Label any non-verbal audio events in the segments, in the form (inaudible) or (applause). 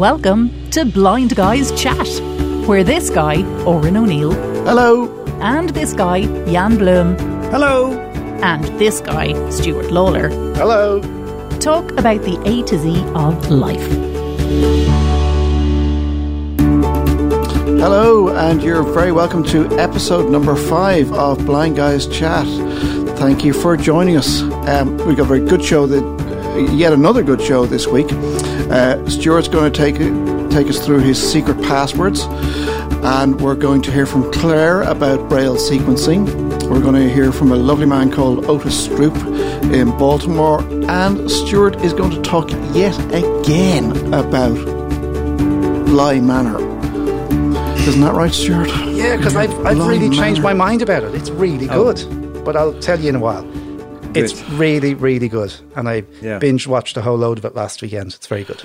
Welcome to Blind Guys Chat, where this guy, Oren O'Neill, Hello. and this guy, Jan Bloom, Hello. and this guy, Stuart Lawler, Hello. talk about the A to Z of life. Hello, and you're very welcome to episode number five of Blind Guys Chat. Thank you for joining us. Um, we've got a very good show, that, yet another good show this week. Uh, Stuart's going to take, take us through his secret passwords, and we're going to hear from Claire about Braille sequencing. We're going to hear from a lovely man called Otis Stroop in Baltimore, and Stuart is going to talk yet again about Bly Manor. Isn't that right, Stuart? Yeah, because I've, I've Bly really changed my mind about it. It's really Oh. good. But I'll tell you in a while. It's really, really good. And I Yeah. binge watched a whole load of it last weekend. It's very good.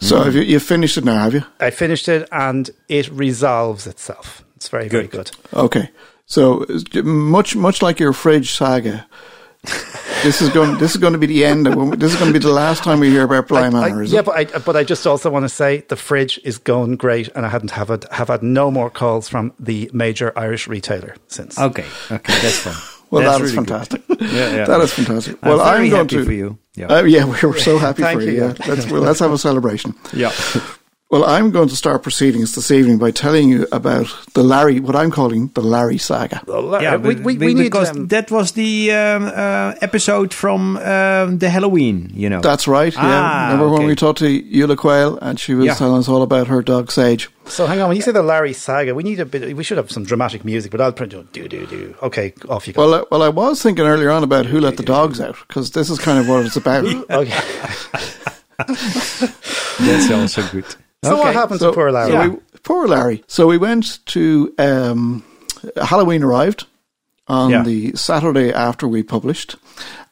So have you, you've finished it now, have you? I finished it and it resolves itself. It's very, very Good. good. Okay. So much much like your fridge saga, this is going this is going to be the end. Of, this is going to be the last time we hear about Bly I- Manor. I- is yeah, it? but I, but I just also want to say the fridge is going great, and I hadn't have had, have had no more calls from the major Irish retailer since. Okay, okay, that's fine. Well, that's that is really fantastic. (laughs) Yeah, yeah. That is fantastic. I'm well, very I'm going happy to for you. Yeah. Uh, yeah, (laughs) we're so happy for you. you, Yeah, yeah. let's well, let's have a celebration. yeah. (laughs) Well, I'm going to start proceedings this evening by telling you about the Larry, what I'm calling the Larry saga. Well, Yeah, uh, we, we, we need because um, that was the um, uh, episode from um, the Halloween, you know. That's right. Yeah. Ah, Remember when we talked to Eula Quayle and she was Yeah. telling us all about her dog Sage? So hang on, when you say the Larry saga, we need a bit. We should have some dramatic music, but I'll print do do do. Okay, off you go. Well, uh, well, I was thinking earlier on about who let the dogs out because this is kind of what it's about. (laughs) okay. (laughs) That's also good. So what happened to poor Larry? So we, poor Larry. So we went to um, Halloween arrived on Yeah. the Saturday after we published,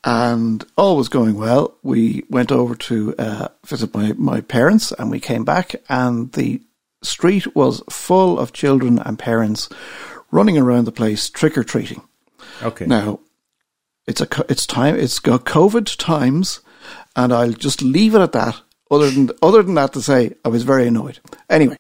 and all was going well. We went over to uh, visit my, my parents, and we came back, and the street was full of children and parents running around the place trick or treating. Okay. Now, it's a it's time. It's got COVID times, and I'll just leave it at that. Other than other than that, to say I was very annoyed. Anyway,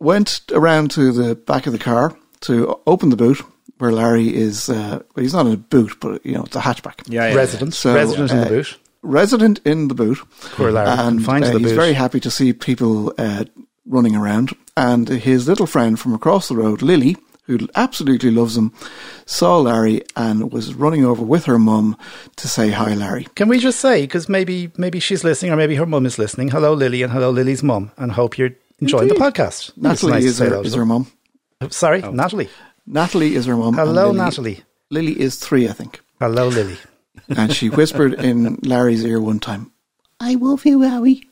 went around to the back of the car to open the boot where Larry is. Uh, well, he's not in a boot, but you know it's a hatchback. Yeah, yeah. resident, So, resident in the uh, boot. Resident in the boot, Poor Larry, and confined to uh, the he's boot. very happy to see people uh, running around. And his little friend from across the road, Lily, who absolutely loves him, saw Larry and was running over with her mum to say hi, Larry. Can we just say because maybe maybe she's listening or maybe her mum is listening. Hello, Lily, and hello, Lily's mum, and hope you're enjoying the podcast. Natalie nice is her, is her mum. Sorry, oh. Natalie. Natalie is her mum. Hello, Lily- Natalie. Lily is three, I think. Hello, Lily. (laughs) And she whispered in Larry's ear one time, I love you, Larry.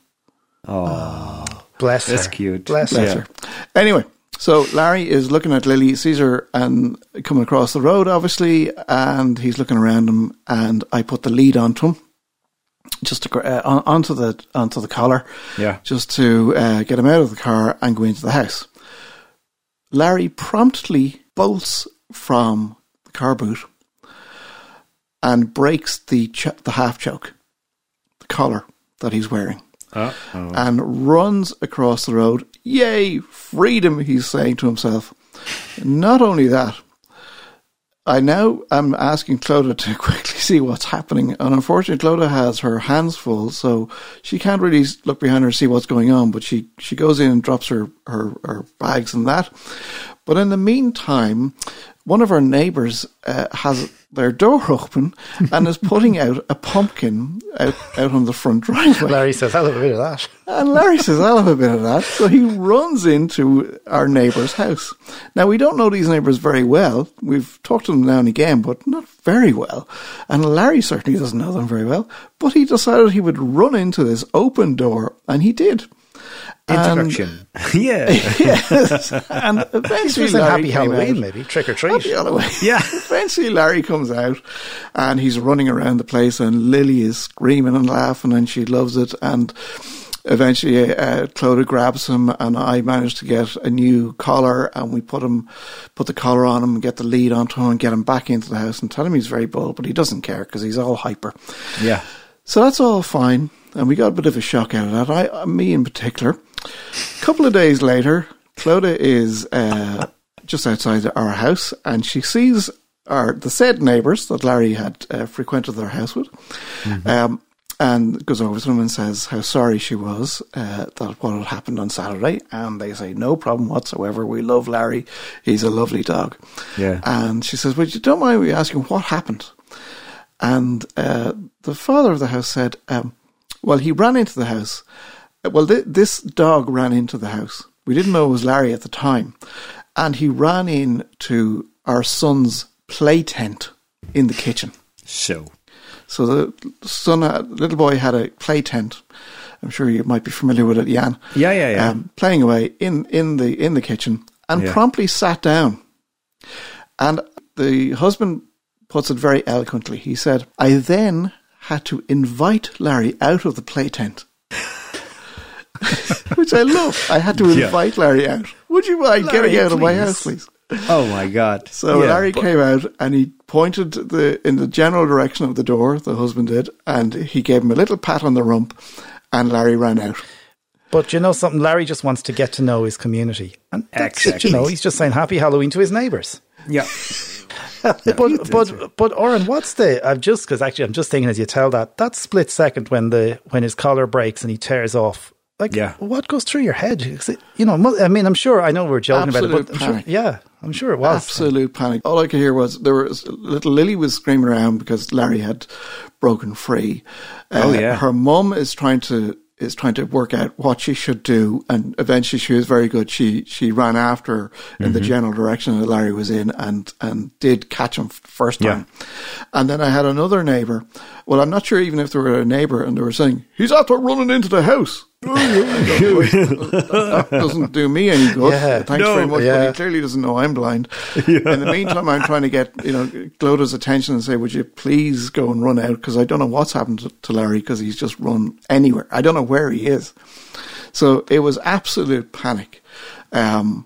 Oh, bless her. That's her. cute. Bless Bless her. her. Anyway, so Larry is looking at Lily, sees her and coming across the road, obviously, and he's looking around him. And I put the lead onto him, just to, uh, on, onto the onto the collar, Yeah. just to uh, get him out of the car and go into the house. Larry promptly bolts from the car boot and breaks the ch- the half choke, the collar that he's wearing Oh, oh. and runs across the road. Yay, freedom, he's saying to himself. Not only that, I now am asking Clodagh to (laughs) quickly see what's happening. And unfortunately, Clodagh has her hands full, so she can't really look behind her and see what's going on. But she, she goes in and drops her, her, her bags and that. But in the meantime, one of our neighbours uh, has their door open and is putting out a pumpkin out, out on the front driveway. Larry says, I'll have a bit of that. And Larry says, I'll have a bit of that. So he runs into our neighbour's house. Now, we don't know these neighbours very well. We've talked to them now and again, but not very well. And Larry certainly doesn't know them very well. But he decided he would run into this open door, and he did. And- Introduction. (laughs) yeah. yes. And (laughs) eventually, Larry happy Halloween, out. maybe. Trick or treat. Happy Halloween. (laughs) Yeah. Eventually, Larry comes out and he's running around the place, and Lily is screaming and laughing, and she loves it. And eventually, uh, Clodagh grabs him, and I manage to get a new collar, and we put him, put the collar on him, and get the lead onto him, and get him back into the house, and tell him he's very bold, but he doesn't care because he's all hyper. Yeah. So that's all fine, and we got a bit of a shock out of that. I, me in particular. A couple of days later, Clodagh is uh, just outside our house, and she sees our the said neighbours that Larry had uh, frequented their house with, um, and goes over to them and says how sorry she was uh, that what had happened on Saturday, and they say no problem whatsoever. We love Larry; he's a lovely dog. Yeah. And she says, "Well, you don't mind me asking what happened?" And uh, the father of the house said, um, "Well, he ran into the house. Uh, Well, th- this dog ran into the house. We didn't know it was Larry at the time, and he ran into our son's play tent in the kitchen. So. So the son, had, little boy, had a play tent. I'm sure you might be familiar with it, Jan. Yeah, yeah, yeah. Um, playing away in, in the in the kitchen, and Yeah. promptly sat down. And the husband puts it very eloquently. He said, "I then had to invite Larry out of the play tent." (laughs) Which I love. I had to Yeah. invite Larry out. Would you mind Larry, getting out of my house, please? Oh my God. So Yeah, Larry but- came out and he pointed the in the general direction of the door. The husband did, and he gave him a little pat on the rump, and Larry ran out. But you know something? Larry just wants to get to know his community. And that's it, you know, he's just saying happy Halloween to his neighbours. Yeah. (laughs) But but but Oren, what's the? I'm just because actually I'm just thinking as you tell that that split second when the when his collar breaks and he tears off. Like, Yeah. what goes through your head? it- You know, I mean, I'm sure. I know we're joking about it, Absolute but I'm sure, yeah, I'm sure it was. Absolute panic. All I could hear was there was little Lily was screaming around because Larry had broken free. Uh, Oh, yeah. Her mum is trying to is trying to work out what she should do, and eventually she was very good. She she ran after her in Mm-hmm. the general direction that Larry was in, and and did catch him first Yeah. time. And then I had another neighbour. Well, I'm not sure even if they were a neighbour, and they were saying he's after running into the house. That doesn't do me any good. Yeah. Thanks No, very much, but he clearly doesn't know I'm blind. In the meantime, I'm trying to get you know Clodagh's attention and say, "Would you please go and run out?" Because I don't know what's happened to, to Larry because he's just run anywhere. I don't know where he is. So it was absolute panic. Um,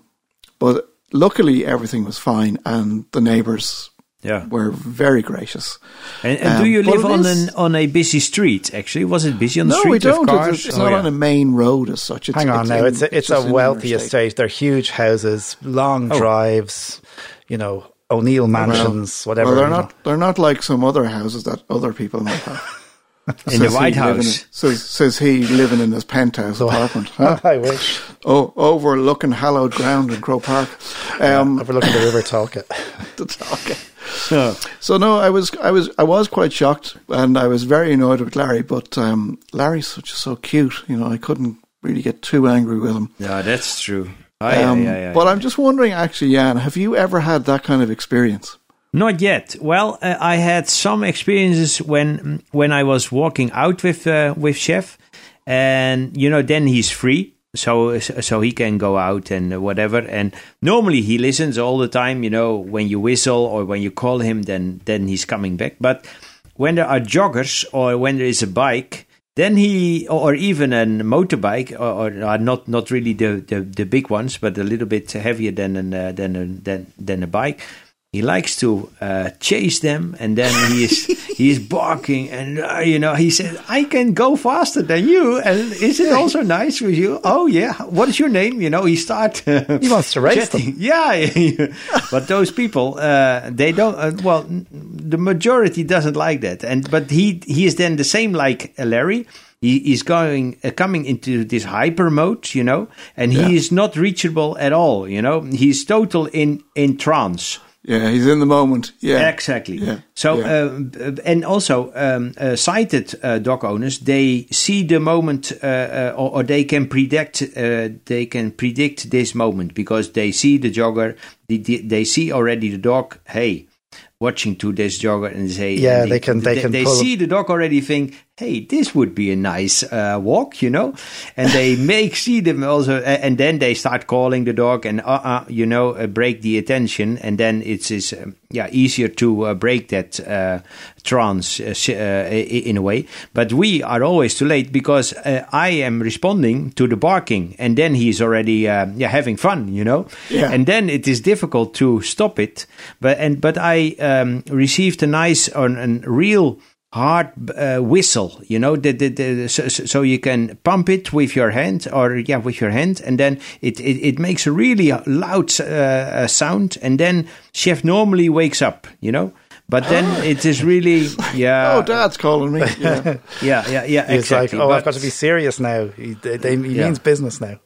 but luckily, everything was fine, and the neighbours Yeah. were very gracious. And, and Um, do you live on is- an on a busy street? Actually, was it busy on the No, we street with don't. cars? It's, it's Oh, not yeah. on a main road as such. It's, Hang on now, it's a, it's a wealthy estate. They're huge houses, long Oh. drives, you know, O'Neill mansions, whatever. Well, they're you know. not. They're not like some other houses that other people might have. (laughs) in the White living House. in- says, says he living in his penthouse (laughs) apartment. (laughs) Huh? I wish. Oh, overlooking hallowed ground in Croke Park. Um, Overlooking the River Tolka. to talk. So no, I was, I was, I was quite shocked, and I was very annoyed with Larry. But um, Larry's such so cute, you know. I couldn't really get too angry with him. Yeah, that's true. Oh, yeah, Um, yeah, yeah, but yeah. I'm just wondering, actually, Jan, have you ever had that kind of experience? Not yet. Well, uh, I had some experiences when when I was walking out with uh, with Chef, and you know, then he's free, so so he can go out and whatever. And normally he listens all the time. You know, when you whistle or when you call him, then then he's coming back. But when there are joggers or when there is a bike. Then he, or even a motorbike, or, or uh, not not really the, the, the big ones, but a little bit heavier than an, uh, than a, than than a bike. He likes to uh, chase them, and then he is (laughs) he is barking, and uh, you know he said, "I can go faster than you." And is it also (laughs) nice with you? Oh yeah, what is your name? You know, he start. Uh, He wants to race them. chatting. Yeah, (laughs) yeah. but those people, uh, they don't. Uh, well, the majority doesn't like that, and but he he is then the same like Larry. He is going uh, coming into this hyper mode, you know, and he Yeah. is not reachable at all. You know, he's total in in trance. Yeah, he's in the moment. Yeah, Exactly. Yeah. So, yeah. uh, and also um, uh, sighted uh, dog owners, they see the moment, uh, uh, or, or they can predict, uh, they can predict this moment because they see the jogger, they, they see already the dog. Hey, watching two days jogger and say, Yeah, and they can- they can they see the dog already think, hey, this would be a nice uh, walk, you know, and they (laughs) make see them also, and then they start calling the dog and uh, uh you know, uh, break the attention, and then it's is um, yeah easier to uh, break that uh, trance uh, uh, in a way. But we are always too late because uh, I am responding to the barking, and then he's already uh, yeah having fun, you know, Yeah. and then it is difficult to stop it. But and but I um, received a nice or a real hard uh, whistle, you know, the, the, the, so, so, you can pump it with your hand or, yeah, with your hand, and then it, it, it makes a really loud uh, sound, and then chef normally wakes up, you know. But then it is really, (laughs) yeah. oh, Dad's calling me. Yeah, (laughs) yeah, yeah, yeah. He's exactly. like, oh, but, I've got to be serious now. He, they, he yeah. means business now.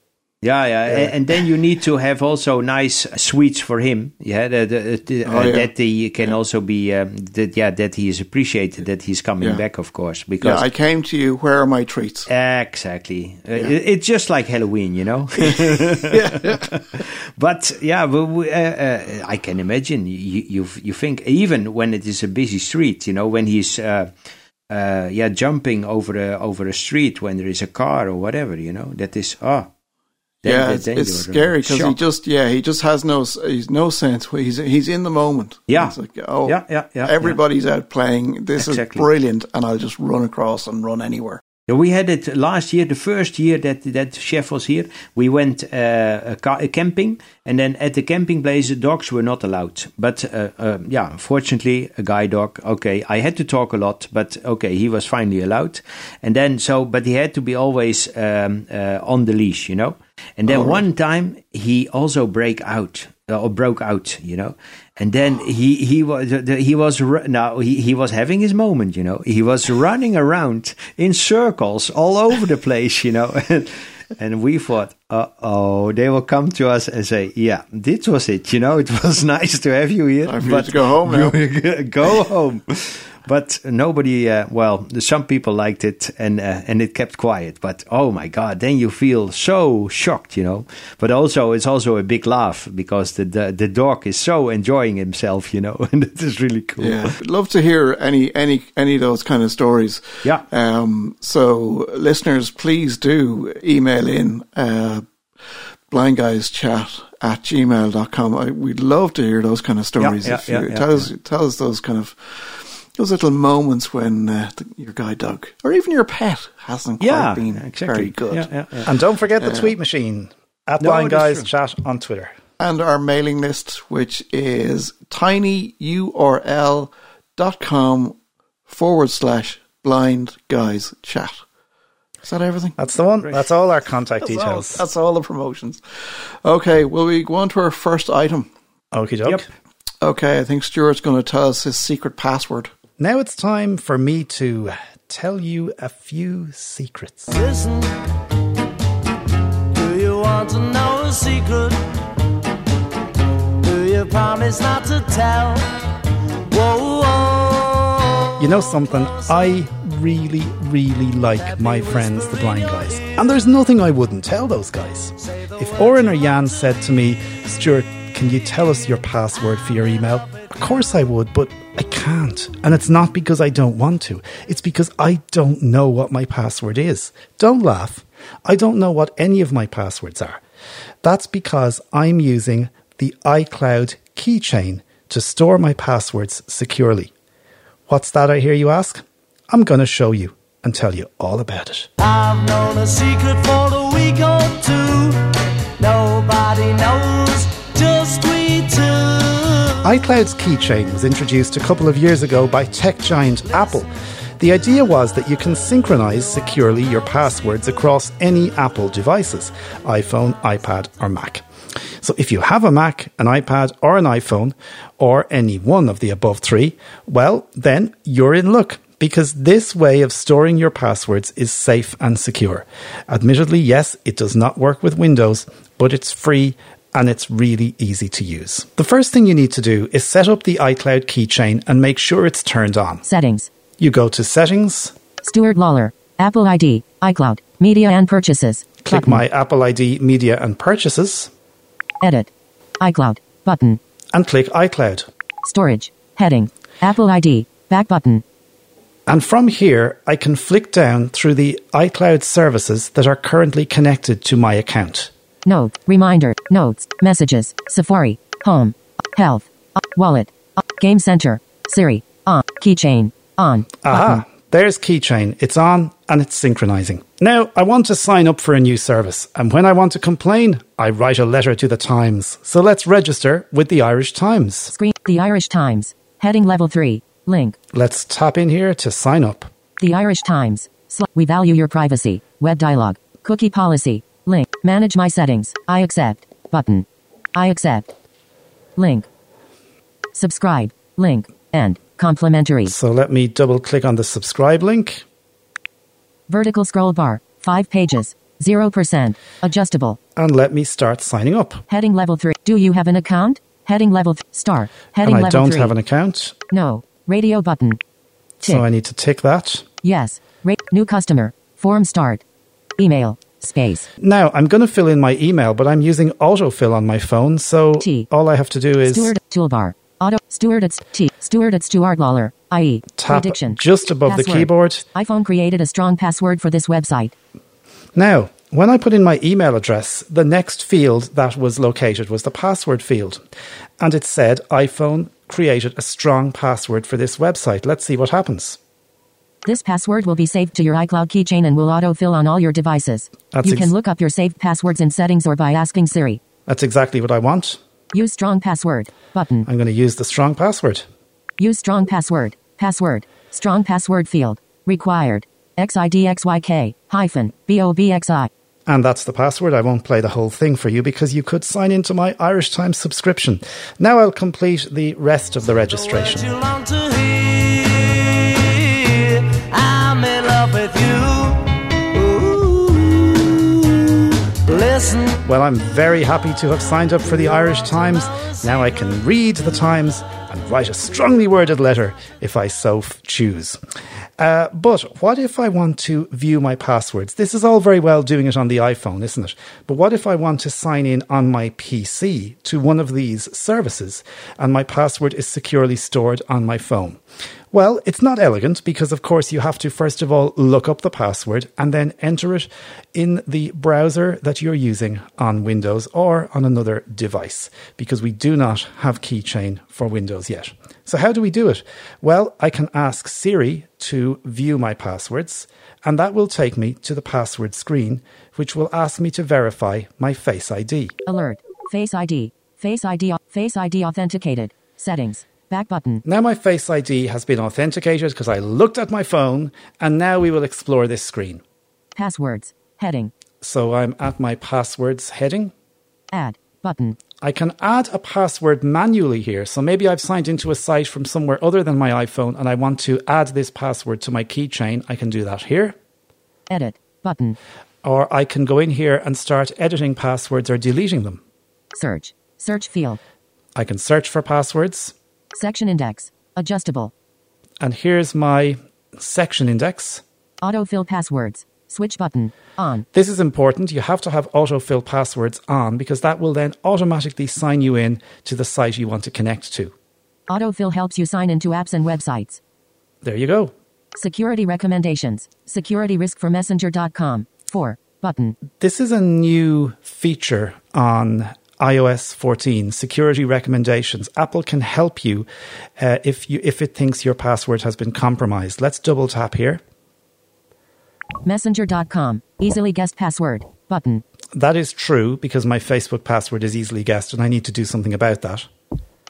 Yeah, yeah, yeah. And, then you need to have also nice sweets for him. Yeah, the, the, the, oh, uh, yeah. that he can also be. Um, that yeah, that he is appreciated. That he's coming back, of course. Because yeah, I came to you. Where are my treats? Exactly. Uh, it, it's just like Halloween, you know. (laughs) yeah. (laughs) but yeah, we, uh, uh, I can imagine. You, you you think even when it is a busy street, you know, when he's. Uh, uh, yeah, jumping over a over a street when there is a car or whatever, you know, that is oh, yeah, it's, it's scary because he just yeah he just has no he's no sense. He's he's in the moment. Yeah, it's like oh yeah yeah yeah. Everybody's yeah. out playing. This exactly. is brilliant, and I'll just run across and run anywhere. We had it last year, the first year that that chef was here. We went uh, a camping, and then at the camping place, the dogs were not allowed. But uh, uh, yeah, fortunately, a guide dog. Okay, I had to talk a lot, but okay, he was finally allowed. And then so, but he had to be always um, uh, on the leash, you know. And then oh, one time he also break out or broke out, you know. And then he he was he was now he, he was having his moment, you know. He was running around in circles all over the place, you know. (laughs) And, and we thought, uh oh, they will come to us and say, yeah, this was it, you know. It was (laughs) nice to have you here, but to go home now. (laughs) go home but nobody. Uh, well, some people liked it, and uh, and it kept quiet. But oh my god, then you feel so shocked, you know. But also, it's also a big laugh because the the, the dog is so enjoying himself, you know, (laughs) and it is really cool. Yeah, love to hear any any any of those kind of stories. Yeah. Um. So, listeners, please do email in. Uh, blind guys chat at gmail.com. I, we'd love to hear those kind of stories. Yeah, yeah, yeah, tell us, tell us those kind of those little moments when uh, the, your guide dog or even your pet hasn't yeah, quite been exactly. very good. Yeah, yeah, yeah. And don't forget the tweet machine at no, Blind Guys Chat on Twitter. And our mailing list, which is tinyurl.com forward slash blind guys chat. Is that everything? That's the one. Great. That's all our contact that's details. All, that's all the promotions. Okay, will we go on to our first item? Okay, doke. Yep. Okay, I think Stuart's going to tell us his secret password. Now it's time for me to tell you a few secrets. Listen, do you want to know a secret? Do you promise not to tell? Whoa, whoa. You know something? I really, really like my friends, the blind guys. And there's nothing I wouldn't tell those guys. If Oren or Jan said to me, Stuart, can you tell us your password for your email? Of course I would, but I can't. And it's not because I don't want to, it's because I don't know what my password is. Don't laugh. I don't know what any of my passwords are. That's because I'm using the iCloud keychain to store my passwords securely. What's that, I hear you ask? I'm going to show you and tell you all about it. I've known a secret for a week or two. Nobody knows iCloud's keychain was introduced a couple of years ago by tech giant Apple. The idea was that you can synchronize securely your passwords across any Apple devices iPhone, iPad, or Mac. So if you have a Mac, an iPad, or an iPhone, or any one of the above three, well, then you're in luck because this way of storing your passwords is safe and secure. Admittedly, yes, it does not work with Windows, but it's free and it's really easy to use. The first thing you need to do is set up the iCloud keychain and make sure it's turned on. Settings. You go to Settings. Stuart Lawler, Apple ID, iCloud, Media and Purchases. Click button. my Apple ID, Media and Purchases. Edit. iCloud, button. And click iCloud. Storage, heading, Apple ID, back button. And from here, I can flick down through the iCloud services that are currently connected to my account. Note, reminder, notes, messages, Safari, home, health, uh, wallet, uh, game center, Siri, on, keychain, on. Aha, button. there's keychain. It's on and it's synchronizing. Now, I want to sign up for a new service, and when I want to complain, I write a letter to the Times. So let's register with the Irish Times. Screen, the Irish Times, heading level 3. Link. Let's tap in here to sign up. The Irish Times. Sl- we value your privacy. Web dialog. Cookie policy. Link. Manage my settings. I accept. Button. I accept. Link. Subscribe. Link. End. Complimentary. So let me double click on the subscribe link. Vertical scroll bar. 5 pages. 0%. Adjustable. And let me start signing up. Heading level 3. Do you have an account? Heading level th- star. Heading and I level don't 3. have an account, no. Radio button. Tick. so I need to tick that. yes. Ra- new customer. Form start. Email. Space. Now I'm going to fill in my email, but I'm using autofill on my phone, so T. all I have to do is Steward toolbar. Auto steward it's T. Steward it's Stuart Lawler. I.e. tap prediction. just above the Password. keyboard. iPhone created a strong password for this website. Now, when I put in my email address, the next field that was located was the password field. And it said iPhone created a strong password for this website. Let's see what happens. This password will be saved to your iCloud keychain and will autofill on all your devices. That's you ex- can look up your saved passwords in settings or by asking Siri. That's exactly what I want. Use strong password. Button. I'm going to use the strong password. Use strong password. Password. Strong password field. Required. XIDXYK hyphen BOBXI. And that's the password. I won't play the whole thing for you because you could sign into my Irish Times subscription. Now I'll complete the rest of the registration. Well, I'm very happy to have signed up for the Irish Times. Now I can read the Times and write a strongly worded letter if I so f- choose. Uh, but what if I want to view my passwords? This is all very well doing it on the iPhone, isn't it? But what if I want to sign in on my PC to one of these services and my password is securely stored on my phone? Well, it's not elegant because, of course, you have to first of all look up the password and then enter it in the browser that you're using on Windows or on another device because we do not have Keychain for Windows yet. So, how do we do it? Well, I can ask Siri to view my passwords, and that will take me to the password screen, which will ask me to verify my Face ID. Alert. Face ID. Face ID. Face ID authenticated. Settings. Back button. Now my Face ID has been authenticated because I looked at my phone, and now we will explore this screen. Passwords. Heading. So I'm at my passwords heading. Add. Button. I can add a password manually here. So maybe I've signed into a site from somewhere other than my iPhone and I want to add this password to my keychain. I can do that here. Edit. Button. Or I can go in here and start editing passwords or deleting them. Search. Search field. I can search for passwords. Section index. Adjustable. And here's my section index. Autofill passwords. Switch button. On. This is important. You have to have autofill passwords on because that will then automatically sign you in to the site you want to connect to. Autofill helps you sign into apps and websites. There you go. Security recommendations. Security risk for messenger.com. 4. Button. This is a new feature on iOS 14 security recommendations. Apple can help you uh, if you if it thinks your password has been compromised. Let's double tap here. Messenger.com. Easily guessed password. Button. That is true because my Facebook password is easily guessed and I need to do something about that.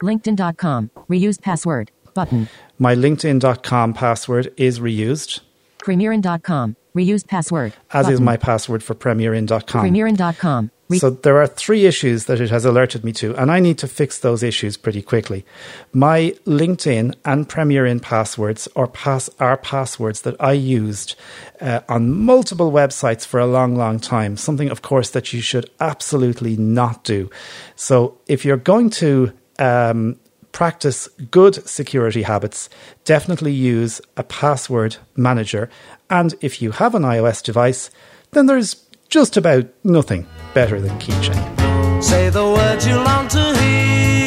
LinkedIn.com. Reused password. Button. My LinkedIn.com password is reused, Premierinn.com. Reused password. as is my password for Premierinn.com. Premierinn.com. So there are three issues that it has alerted me to, and I need to fix those issues pretty quickly. My LinkedIn and Premier In passwords are, pass- are passwords that I used uh, on multiple websites for a long, long time. Something, of course, that you should absolutely not do. So if you're going to um, practice good security habits, definitely use a password manager. And if you have an iOS device, then there's just about nothing better than Keychain. Say the words you long to hear.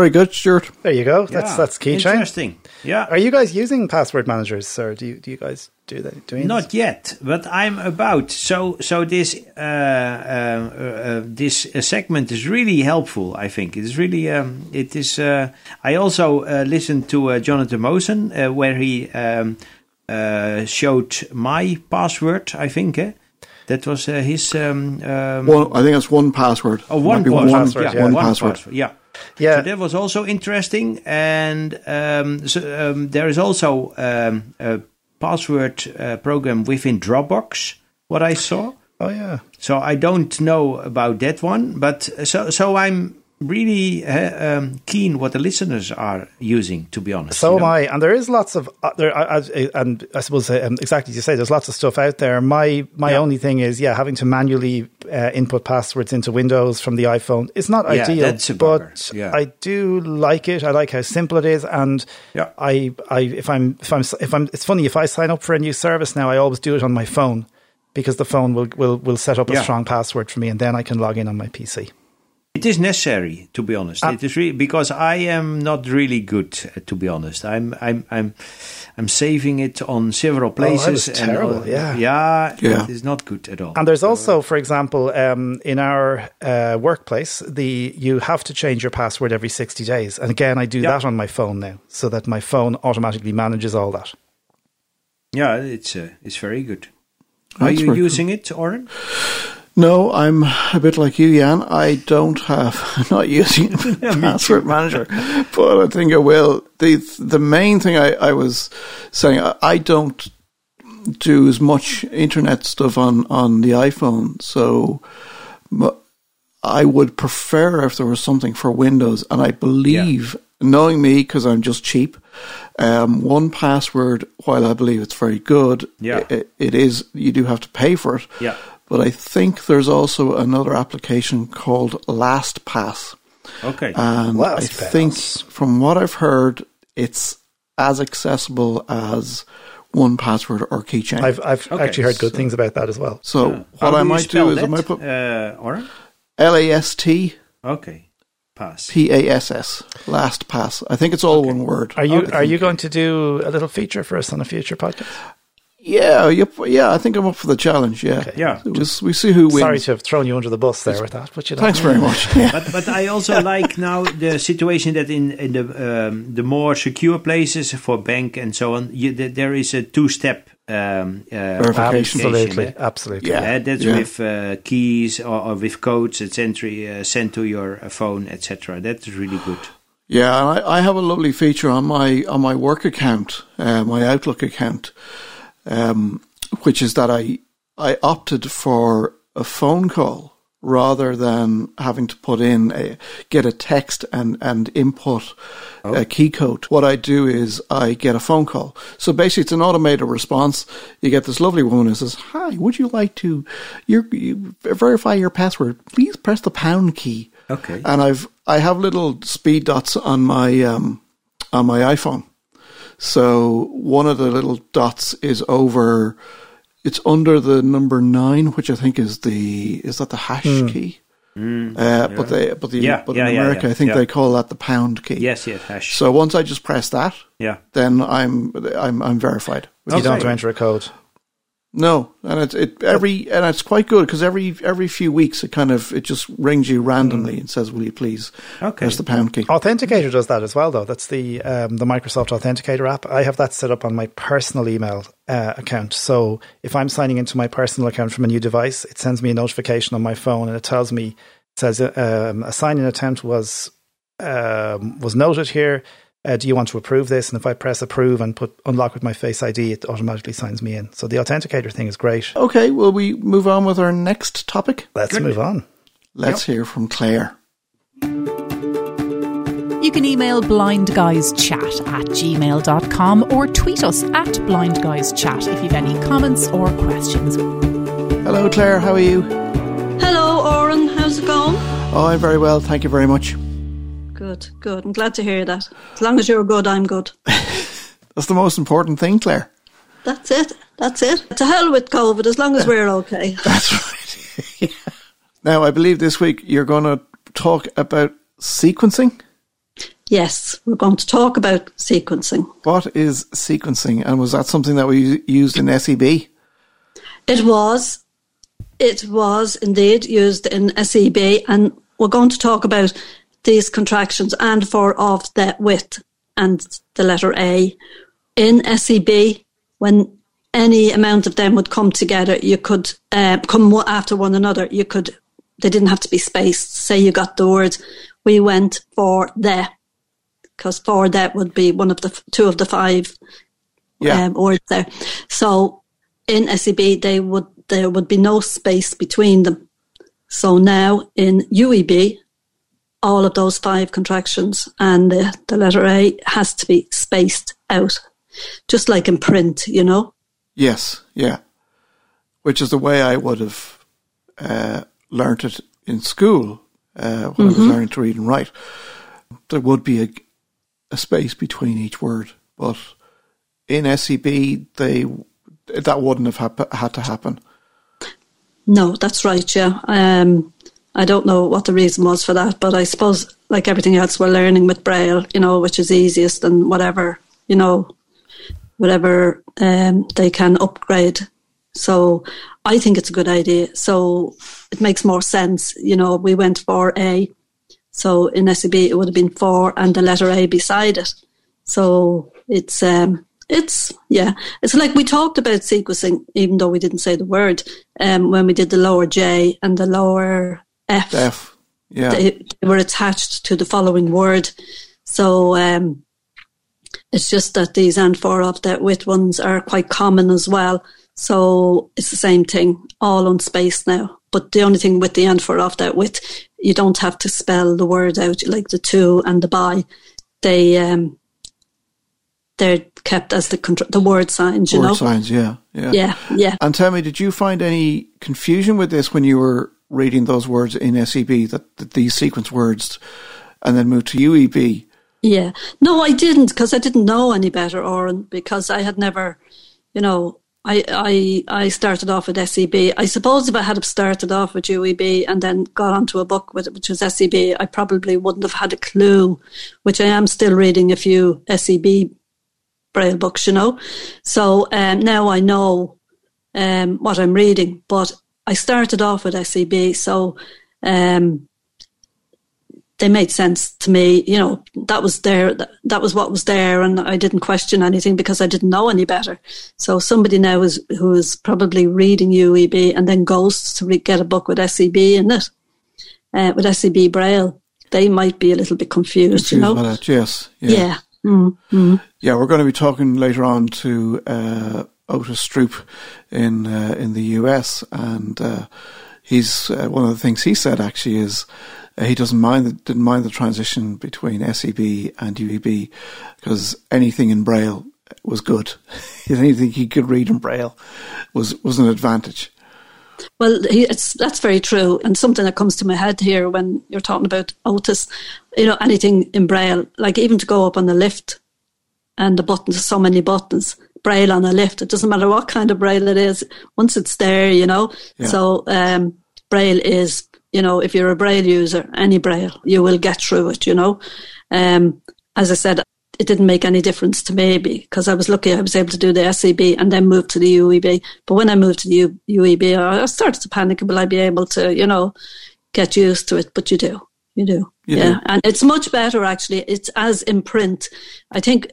Very good, Stuart. There you go. That's Yeah, that's Keychain. Interesting. Yeah. Are you guys using password managers, or do you do you guys do that? Doing Not yet, but I'm about. So, so this uh, uh, uh, this uh, segment is really helpful. I think it is really. Um, it is. Uh, I also uh, listened to uh, Jonathan Mosen uh, where he um, uh, showed my password. I think. Eh? That was uh, his. Um, um, One, I think it's one password. Oh, one password. password, yeah, yeah. one one password. password. Yeah. Yeah. So that was also interesting, and um, so, um, there is also um, a password uh, program within Dropbox. What I saw. Oh yeah. So I don't know about that one, but so so I'm really uh, um, keen what the listeners are using. To be honest, So you am. I, and there is lots of uh, there, I, I, and I suppose um, exactly as you say, there's lots of stuff out there. My my Yeah. only thing is, yeah, having to manually uh, input passwords into Windows from the iPhone. It's not Yeah, ideal, that's a bugger. but Yeah. I do like it. I like how simple it is, and Yeah. I, I, if I'm, if I'm, if I'm, it's funny if I sign up for a new service now, I always do it on my phone because the phone will will will set up a strong password for me, and then I can log in on my PC. It is necessary, to be honest. Ah. it is really because I am not really good, uh, to be honest. I'm I'm I'm I'm saving it on several places. Oh, was and terrible, all- yeah. yeah, Yeah. It is not good at all. And there's also, for example, um, in our uh, workplace, the you have to change your password every 60 days. And again, I do Yeah. that on my phone now, so that my phone automatically manages all that. yeah, it's uh, it's very good. Are you very using it, Oren? No, I'm a bit like you, Jan. I don't have, I'm (laughs) not using (laughs) a password manager, but I think I will. The the main thing I, I was saying, I, I don't do as much internet stuff on, on the iPhone, so I would prefer if there was something for Windows, and I believe, knowing me, because I'm just cheap, um, one password, while I believe it's very good, Yeah. i- it is, you do have to pay for it. Yeah. But I think there's also another application called LastPass. Okay. And I LastPass. think, from what I've heard, it's as accessible as one password or keychain. I've, I've Okay, actually heard good so- things about that as well. so How what I might do is I might put uh, Oren. L A S T Okay, pass. P A S S. LastPass. I think it's all one word. Are you are you going to do a little feature for us on a future podcast? Yeah, yep, yeah. I think I'm up for the challenge. Yeah, Yeah. We, we see who wins. Sorry to have thrown you under the bus there with that, but you know. Thanks very much. Yeah. (laughs) but (laughs) but I also like now the situation that in in the um, the more secure places for bank and so on, you, th- there is a two step um, uh, Verification. Absolutely, eh? absolutely. Yeah. Uh, that's yeah. with uh, keys or, or with codes, etc., uh, sent to your uh, phone, etc. That is really good. Yeah, I, I have a lovely feature on my on my work account, uh, my Outlook account, um, which is that I I opted for a phone call rather than having to put in a get a text and and input a key code. What I do is I get a phone call. So basically, it's an automated response. You get this lovely woman who says, "Hi, would you like to your, you verify your password? Please press the pound key." Okay. and I've I have little speed dots on my um, on my iPhone. So one of the little dots is over. It's under the number nine, which I think is the is that the hash key. uh, But they but the. Yeah, but yeah, in America, yeah, I think yeah. they call that the pound key. Yes, yes, hash. So once I just press that, yeah. then I'm I'm I'm verified. You don't have to enter a code. No, and it's it every and it's quite good because every every few weeks it kind of it just rings you randomly and says, "Will you please Okay. press the pound key?" Authenticator does that as well, though. That's the um, the Microsoft Authenticator app. I have that set up on my personal email uh, account. So if I'm signing into my personal account from a new device, it sends me a notification on my phone, and it tells me it says um, a sign-in attempt was um, was noted here. Uh, do you want to approve this? And if I press approve and put unlock with my Face ID, it automatically signs me in. So the Authenticator thing is great. Okay, will we move on with our next topic? Let's move on. Let's hear from Claire. You can email blindguyschat at gmail.com or tweet us at blindguyschat if you've any comments or questions. Hello, Claire. How are you? Hello, Oren. How's it going? Oh, I'm very well. Thank you very much. Good, good. I'm glad to hear that. As long as you're good, I'm good. (laughs) That's the most important thing, Claire. That's it. That's it. To hell with COVID, as long as we're okay. (laughs) That's right. (laughs) Now, I believe this week you're going to talk about sequencing. Yes, we're going to talk about sequencing. What is sequencing, and was that something that we used in SEB? It was, it was indeed used in SEB, and we're going to talk about these contractions and for of the with and the letter A in SEB when any amount of them would come together. You could uh, come after one another. You could. They didn't have to be spaced. Say you got the word. We went for the, because for that would be one of the two of the five Yeah. um, words there. So in SEB, they would there would be no space between them. So now in UEB, all of those five contractions and the, the letter A has to be spaced out, just like in print, you know. Yes, yeah. Which is the way I would have uh, learnt it in school uh, when I was learning to read and write. There would be a, a space between each word, but in SEB, they that wouldn't have hap- had to happen. No, that's right. Yeah. Um, I don't know what the reason was for that, but I suppose, like everything else, we're learning with Braille, you know, which is easiest and whatever, you know, whatever um, they can upgrade. So I think it's a good idea. So it makes more sense. You know, we went for A. So in SEB, it would have been four and the letter A beside it. So it's, um, it's, yeah, it's like we talked about sequencing, even though we didn't say the word, um, when we did the lower J and the lower F. F, yeah, They, they were attached to the following word. So, um, it's just that these and for of that wit ones are quite common as well. So it's the same thing, all on space now. But the only thing with the and for of that wit, you don't have to spell the word out like the to and the by. They um, they're kept as the contr- the word signs. You word know, signs, yeah, yeah, yeah, yeah. And tell me, did you find any confusion with this when you were reading those words in SEB that, that these sequence words and then moved to UEB? Yeah. No, I didn't because I didn't know any better, Oren, because I had never, you know, I, I, I started off with SEB. I suppose if I had started off with UEB and then got onto a book with which was SEB, I probably wouldn't have had a clue, which I am still reading a few SEB braille books, you know. So um, now I know um, what I'm reading, but I started off with SEB, so um, they made sense to me. You know, that was there. That, that was what was there, and I didn't question anything because I didn't know any better. So somebody now is who is probably reading UEB and then goes to re- get a book with SEB in it, uh, with SEB Braille, they might be a little bit confused. you know, that, yes, yeah. yeah. Mm, Yeah, we're going to be talking later on to uh, Otis Stroop in uh, in the US, and uh, he's uh, one of the things he said actually is uh, he doesn't mind the, didn't mind the transition between SEB and UEB because anything in Braille was good. (laughs) anything he could read in Braille was was an advantage. Well, he, that's very true, and something that comes to my head here when you're talking about Otis, you know, anything in Braille, like even to go up on the lift, and the buttons, so many buttons, Braille on a lift. It doesn't matter what kind of Braille it is. Once it's there, you know. Yeah. So um, Braille is, you know, if you're a Braille user, any Braille, you will get through it. You know. Um, as I said, it didn't make any difference to me because I was lucky I was able to do the SEB and then move to the UEB. But when I moved to the U- UEB, I started to panic. Will I be able to, you know, get used to it? But you do, you do, You yeah. do. And it's much better actually. It's as in print. I think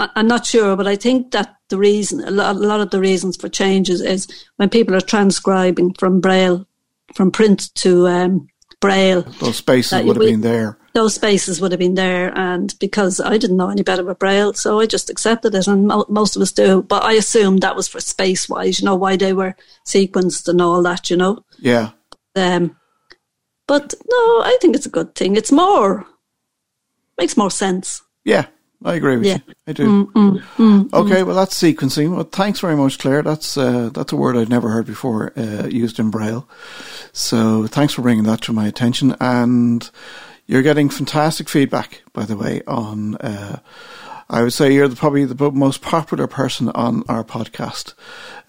I'm not sure, but I think that the reason, a lot, a lot of the reasons for changes is when people are transcribing from Braille, from print to um, Braille Those spaces would have we- been there. those spaces would have been there. And because I didn't know any better with Braille, so I just accepted it, and mo- most of us do. But I assumed that was for space wise, you know, why they were sequenced and all that, you know. Yeah, Um, but no, I think it's a good thing. It's more, makes more sense. yeah, I agree with Yeah. you. I do. okay, well that's sequencing. Well, thanks very much, Claire. That's uh, that's a word I'd never heard before uh, used in Braille. So thanks for bringing that to my attention. And you're getting fantastic feedback, by the way. On uh, I would say you're the, probably the most popular person on our podcast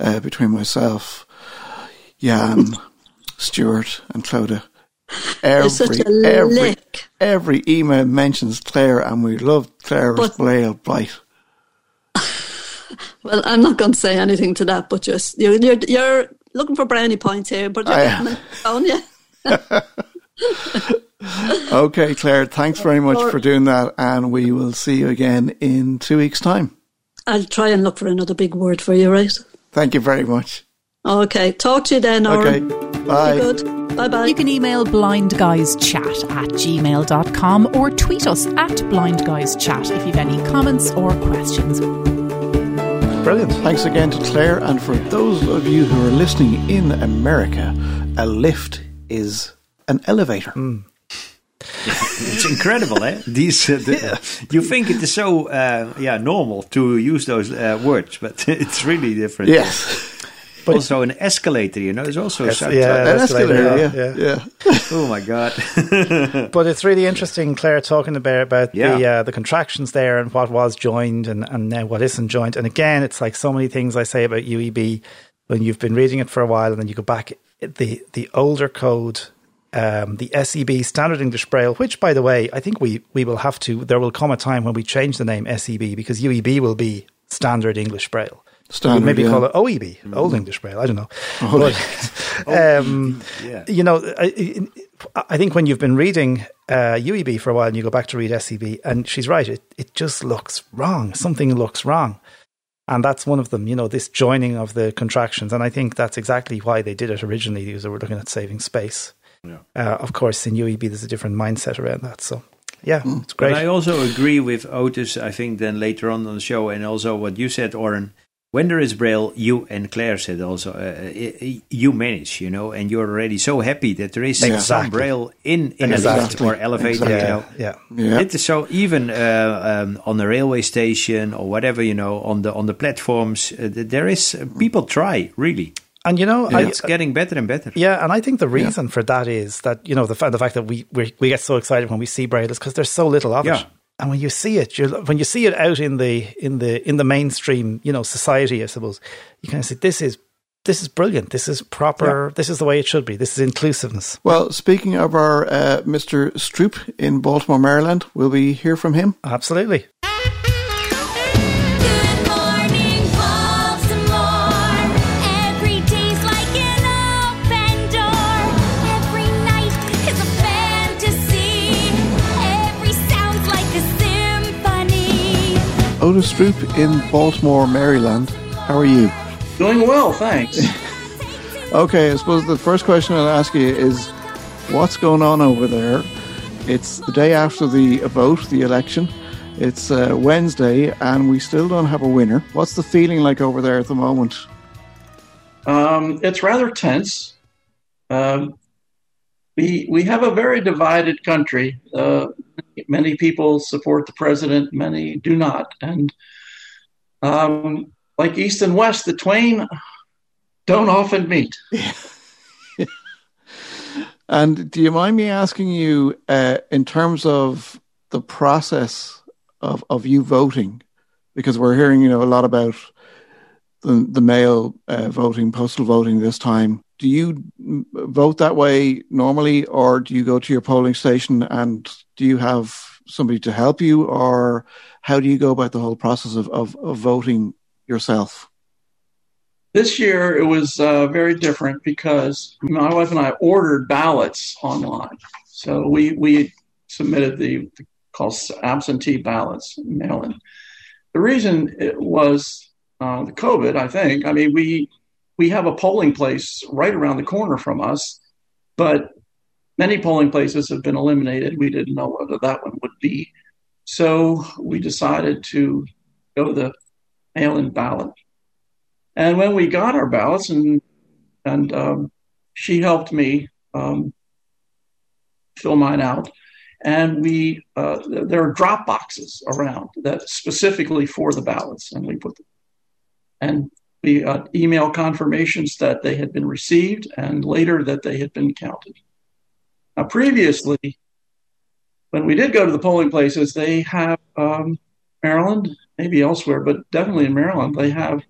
uh, between myself, Jan, (laughs) Stuart, and Clodagh. Every such a every lick. every email mentions Claire, and we love Claire's But- Braille blight. (laughs) Well, I'm not going to say anything to that, but just you're you're, you're looking for brownie points here, but you're I getting am. it on you. (laughs) Okay, Claire, thanks very much for doing that, and we will see you again in two weeks' time. I'll try and look for another big word for you, right? Thank you very much. Okay. Talk to you then, Okay. Bye. Good. Bye bye. You can email blindguyschat at gmail.com or tweet us at blindguyschat if you've any comments or questions. Brilliant. Thanks again to Claire. And for those of you who are listening in America, a lift is an elevator. It's incredible, eh? (laughs) These, uh, the, you think it is so, uh, yeah, normal to use those uh, words, but (laughs) it's really different. Yes. But also an escalator, you know, is also Yes, such yeah. An escalator, escalator, yeah, yeah. yeah. Oh my god! (laughs) But it's really interesting, Claire, talking about about the uh, the contractions there and what was joined and, and now what isn't joined. And again, it's like so many things I say about UEB when you've been reading it for a while and then you go back the the older code. Um, the SEB Standard English Braille, which, by the way, I think we, we will have to. There will come a time when we change the name SEB because UEB will be Standard English Braille. Standard, maybe yeah. call it OEB, Old English Braille. I don't know. (laughs) Oh, But, um, yeah. you know, I, I think when you've been reading uh, UEB for a while and you go back to read SEB, and she's right, it, it just looks wrong. Something looks wrong. And that's one of them, you know, this joining of the contractions. And I think that's exactly why they did it originally, because they were looking at saving space. Uh, of course, in UEB, there's a different mindset around that. So, yeah, it's But great. I also agree with Otis. I think then later on on the show, and also what you said, Oren. When there is Braille, you and Claire said also, uh, i- i- you manage, you know, and you're already so happy that there is some Braille in, in a Exactly. lift or elevator, you yeah, know. yeah. Yeah. It is so even uh, um, on the railway station or whatever you know on the on the platforms. Uh, th- there is people try really. And, you know, I, it's getting better and better. Yeah, and I think the reason for that is that you know the fa- the fact that we we, we get so excited when we see braille is because there's so little of Yeah. it, and when you see it, you're, when you see it out in the in the in the mainstream, you know, society, I suppose you kind of say this is this is brilliant, this is proper, this is the way it should be, this is inclusiveness. Well, speaking of our uh, Mr. Stroop in Baltimore, Maryland, will we hear from him? Absolutely. Otis Stroop in Baltimore, Maryland. How are you? Doing well, thanks. (laughs) Okay, I suppose the first question I'll ask you is what's going on over there? It's the day after the vote, the election. It's uh, Wednesday, and we still don't have a winner. What's the feeling like over there at the moment? Um, it's rather tense. Um, we we have a very divided country. Uh, many people support the president, many do not, and um, like East and West, the twain don't often meet. (laughs) And do you mind me asking you, uh, in terms of the process of, of you voting, because we're hearing, you know, a lot about the, the mail uh, voting, postal voting this time. Do you vote that way normally, or do you go to your polling station and do you have somebody to help you, or how do you go about the whole process of, of, of voting yourself? This year it was uh, very different because my wife and I ordered ballots online. So we we submitted the, the called absentee ballots mail in. The reason it was uh, the COVID, I think. I mean, we we have a polling place right around the corner from us, but many polling places have been eliminated. We didn't know whether that one would be, so we decided to go the mail-in ballot. And when we got our ballots, and and um, she helped me um, fill mine out, and we uh, there are drop boxes around that specifically for the ballots, and we put them, and we got email confirmations that they had been received, and later that they had been counted. Now, previously, when we did go to the polling places, they have um, Maryland, maybe elsewhere, but definitely in Maryland, they have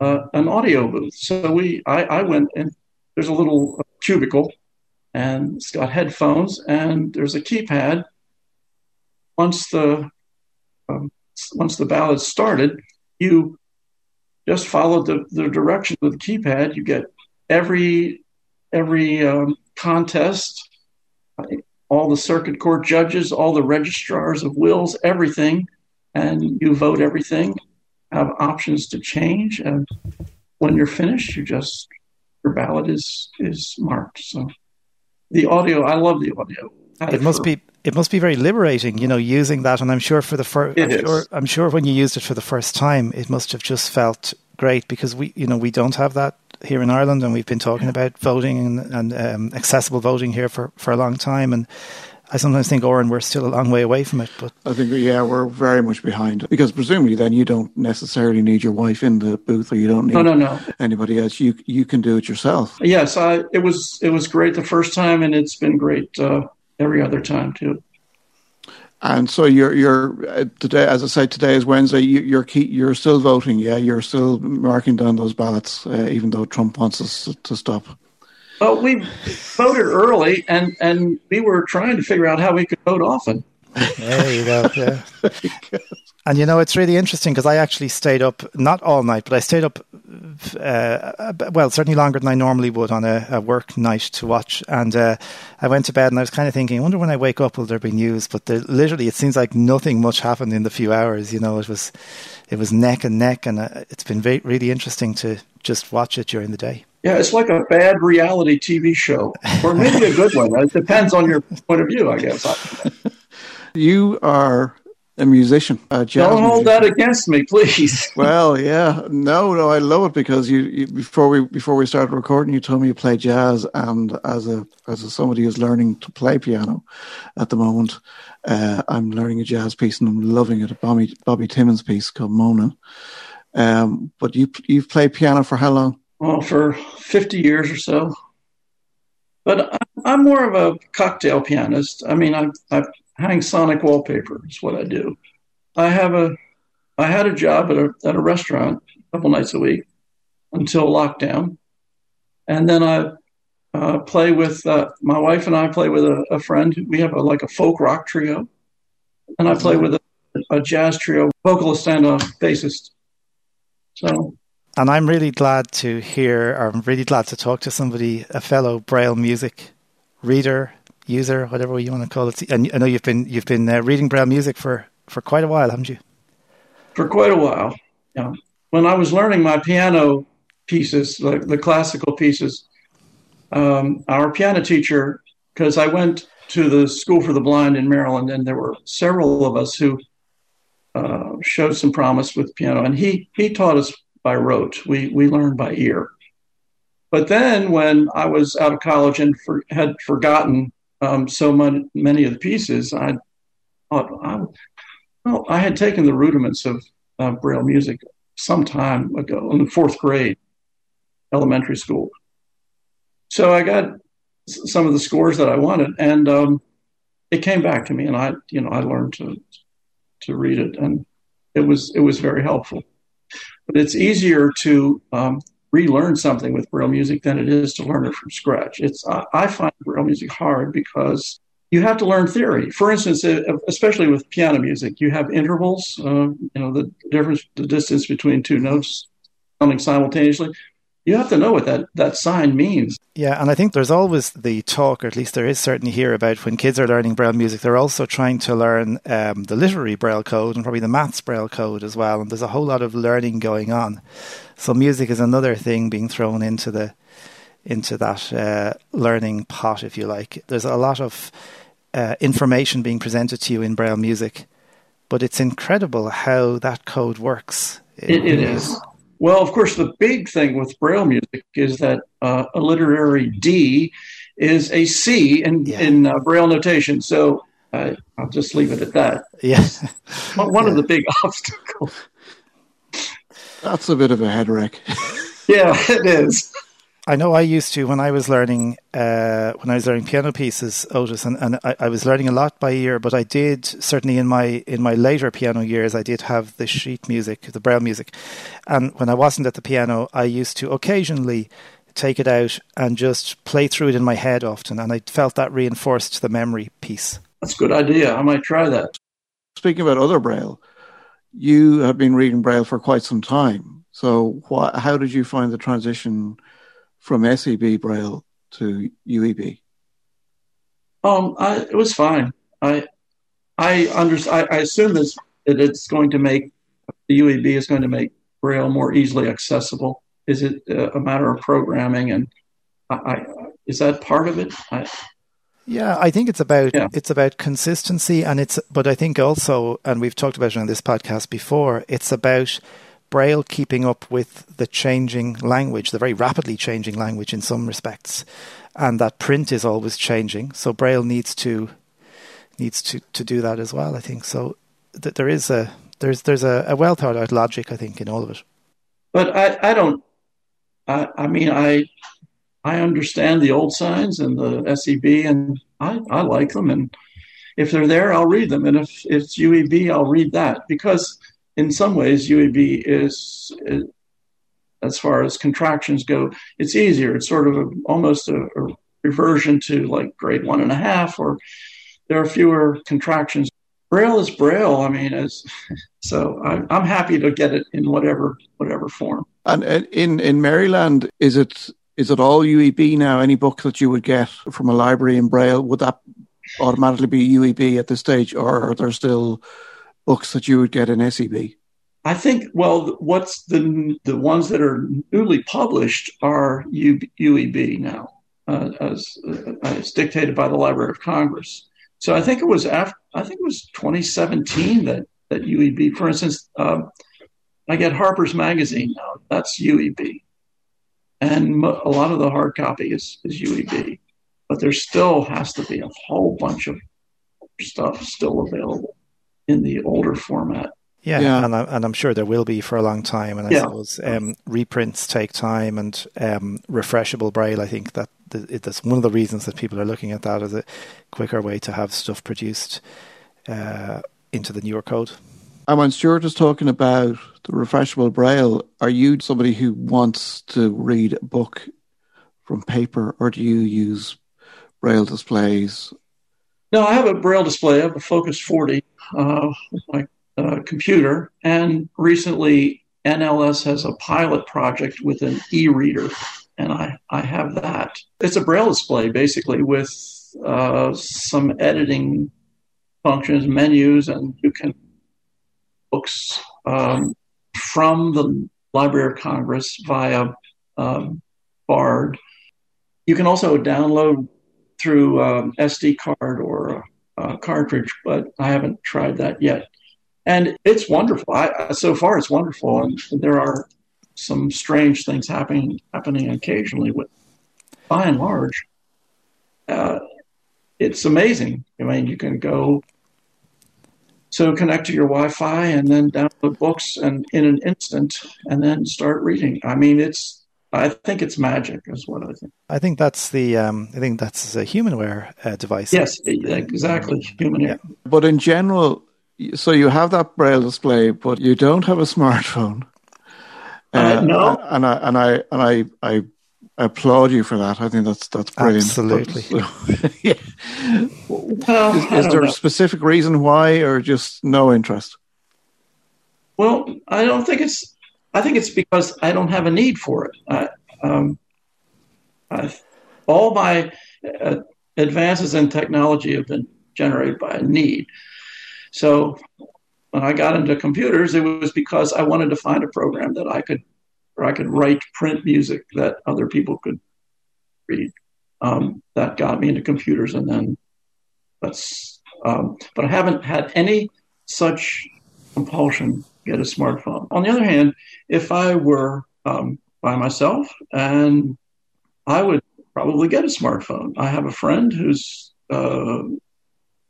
uh, an audio booth. So we, I, I went and there's a little cubicle, and it's got headphones, and there's a keypad. Once the um, once the ballot started, you just follow the, the direction of the keypad. You get every every um, contest, all the circuit court judges, all the registrars of wills, everything, and you vote everything. Have options to change, and when you're finished, you just your ballot is is marked. So the audio, I love the audio. Had It must for- be it must be very liberating, you know, using that. And I'm sure for the first, It I'm sure, I'm sure when you used it for the first time, it must have just felt great because we, you know, we don't have that here in Ireland, and we've been talking about voting and, and um, accessible voting here for, for a long time. And I sometimes think, Oren, we're still a long way away from it, but I think, yeah, we're very much behind because presumably then you don't necessarily need your wife in the booth or you don't need No, no, no. anybody else. You you can do it yourself. Yes, I it was it was great the first time, and it's been great uh, every other time too. And so you're you're uh, today, as I say, today is Wednesday. You, you're key, you're still voting. Yeah, you're still marking down those ballots, uh, even though Trump wants us to, to stop. Well, we voted early, and and we were trying to figure out how we could vote often. There you go. (laughs) Yeah. and you know, it's really interesting because I actually stayed up, not all night, but I stayed up, uh, well, certainly longer than I normally would on a, a work night to watch. And uh, I went to bed and I was kind of thinking, I wonder when I wake up, will there be news? But there, literally, it seems like nothing much happened in the few hours. You know, it was, it was neck and neck. And uh, it's been very, really interesting to just watch it during the day. Yeah, it's like a bad reality TV show, or maybe a good one. It depends on your point of view, I guess. You are a musician, a jazz Don't hold musician. that against me, please. (laughs) Well, yeah, no, no, I love it because you, you before we before we started recording, you told me you play jazz, and as a as a, somebody who's learning to play piano at the moment, uh, I'm learning a jazz piece and I'm loving it. A Bobby Bobby Timmons piece called Moanin'. Um, but you you've played piano for how long? Well, for 50 years or so. But I'm more of a cocktail pianist. I mean, I, I hang sonic wallpaper is what I do. I have a, I had a job at a, at a restaurant a couple nights a week until lockdown. And then I uh, play with, uh, my wife and I play with a, a friend. We have a, like a folk rock trio. And I play with a, a jazz trio, vocalist and a bassist. So And I'm really glad to hear, or I'm really glad to talk to somebody, a fellow Braille music reader, user, whatever you want to call it. And I know you've been you've been uh, reading Braille music for for quite a while, haven't you? for quite a while. Yeah. When I was learning my piano pieces, the, the classical pieces, um, our piano teacher, because I went to the School for the Blind in Maryland, and there were several of us who uh, showed some promise with piano, and he he taught us by rote. We we learned by ear. But then, when I was out of college and for, had forgotten um, so mon- many of the pieces, I thought, I, well, I had taken the rudiments of uh, Braille music some time ago in the fourth grade, elementary school. So I got some of the scores that I wanted, and um, it came back to me, and I, you know, I learned to to read it, and it was it was very helpful. But it's easier to um, relearn something with Braille music than it is to learn it from scratch. It's I, I find Braille music hard because you have to learn theory. For instance, uh, especially with piano music, you have intervals. Uh, you know the difference, the distance between two notes sounding simultaneously. You have to know what that that sign means. Yeah, and I think there's always the talk, or at least there is certainly here, about when kids are learning Braille music, they're also trying to learn um, the literary Braille code and probably the maths Braille code as well. And there's a whole lot of learning going on. So music is another thing being thrown into the into that uh, learning pot, if you like. There's a lot of uh, information being presented to you in Braille music, but it's incredible how that code works. It, it is. Well, of course, the big thing with Braille music is that uh, a literary D is a C in, Yeah. in uh, Braille notation. So uh, I'll just leave it at that. Yeah. One one of the big (laughs) obstacles. That's a bit of a head wreck. (laughs) Yeah, it is. I know I used to when I was learning uh, when I was learning piano pieces, Otis, and, and I, I was learning a lot by ear. But I did certainly in my in my later piano years, I did have the sheet music, the braille music, and when I wasn't at the piano, I used to occasionally take it out and just play through it in my head often, and I felt that reinforced the memory piece. That's a good idea. I might try that. Speaking about other Braille, you have been reading Braille for quite some time. So, wha how did you find the transition from SEB Braille to UEB? Um, I, it was fine. I, I under, I, I assume this, that it's going to make the UEB is going to make Braille more easily accessible. is it a matter of programming? And I, I, is that part of it? I, Yeah, I think it's about Yeah. it's about consistency, and it's but I think also, and we've talked about it on this podcast before. It's about Braille keeping up with the changing language, the very rapidly changing language in some respects, and that print is always changing. So Braille needs to needs to, to do that as well. I think so. Th- there is a there's there's a, a well thought out logic, I think, in all of it. but I, I don't. I, I mean, I I understand the old signs and the SEB, and I, I like them. And if they're there, I'll read them. And if it's UEB, I'll read that because in some ways UEB is, as far as contractions go, it's easier. It's sort of a, almost a, a reversion to like grade one and a half, or there are fewer contractions. Braille is Braille. I mean, as (laughs) so I'm, I'm happy to get it in whatever whatever form. And in in Maryland, is it is it all UEB now? Any book that you would get from a library in Braille would that automatically be UEB at this stage, or are there still books that you would get in SEB? I think well, what's the the ones that are newly published are UEB now, uh, as uh, as dictated by the Library of Congress. So I think it was after I think it was 2017 that that UEB, for instance, um, I get Harper's Magazine now. That's UEB, and a lot of the hard copy is is UEB, but there still has to be a whole bunch of stuff still available in the older format. Yeah, Yeah. and I, and I'm sure there will be for a long time. And I Yeah. suppose um, reprints take time, and um, refreshable braille. I think that th- it- that's one of the reasons that people are looking at that as a quicker way to have stuff produced uh, into the newer code. And when Stuart is talking about the refreshable braille, are you somebody who wants to read a book from paper, or do you use braille displays? No, I have a braille display. I have a Focus 40 uh, my uh, computer, and recently NLS has a pilot project with an e-reader, and I I have that. It's a braille display basically with uh, some editing functions, menus, and you can books um, from the Library of Congress via um, Bard. You can also download through um, SD card or cartridge, but I haven't tried that yet. And it's wonderful. I, so far, it's wonderful, and there are some strange things happening happening occasionally. But by and large, uh, it's amazing. I mean, you can go so connect to your Wi-Fi and then download books and in an instant, and then start reading. I mean, it's. I think it's magic, is what I think. I think that's the um, I think that's a humanware uh, device. Yes, exactly. Human Yeah. But in general, so you have that braille display, but you don't have a smartphone. Uh, no. and I and I and I I applaud you for that. I think that's that's brilliant. Absolutely. But- (laughs) yeah. Well, Is, is there know. a specific reason why, or just no interest? Well, I don't think it's. I think it's because I don't have a need for it. I, um, I, all my uh, advances in technology have been generated by a need. So when I got into computers, it was because I wanted to find a program that I could, where I could write print music that other people could read. Um, that got me into computers, and then that's. Um, but I haven't had any such compulsion to get a smartphone. On the other hand, if I were um, by myself, and I would probably get a smartphone. I have a friend who's uh,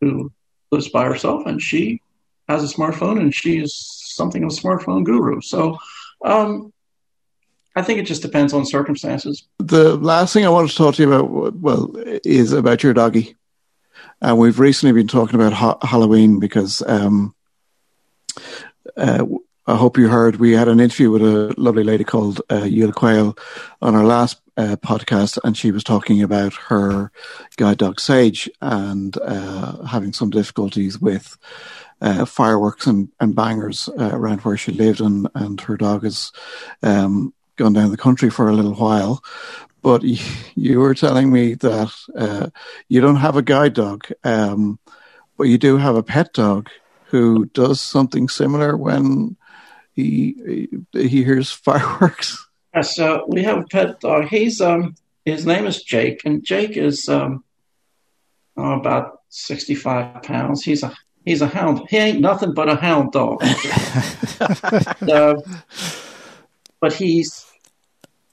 who lives by herself, and she has a smartphone, and she is something of a smartphone guru. So. Um, I think it just depends on circumstances. The last thing I wanted to talk to you about, well, is about your doggy. And we've recently been talking about ha- Halloween because um, uh, I hope you heard we had an interview with a lovely lady called uh, Yul Quayle on our last uh, podcast, and she was talking about her guide dog Sage and uh, having some difficulties with uh, fireworks and, and bangers uh, around where she lived, and, and her dog is um, gone down the country for a little while. But (laughs) you were telling me that uh, you don't have a guide dog, um, but you do have a pet dog who does something similar when he he hears (laughs) fireworks. Yes, uh, we have a pet dog. He's um, his name is Jake, and Jake is um, oh, about sixty-five pounds. He's a he's a hound. He ain't nothing but a hound dog. (laughs) uh, but he's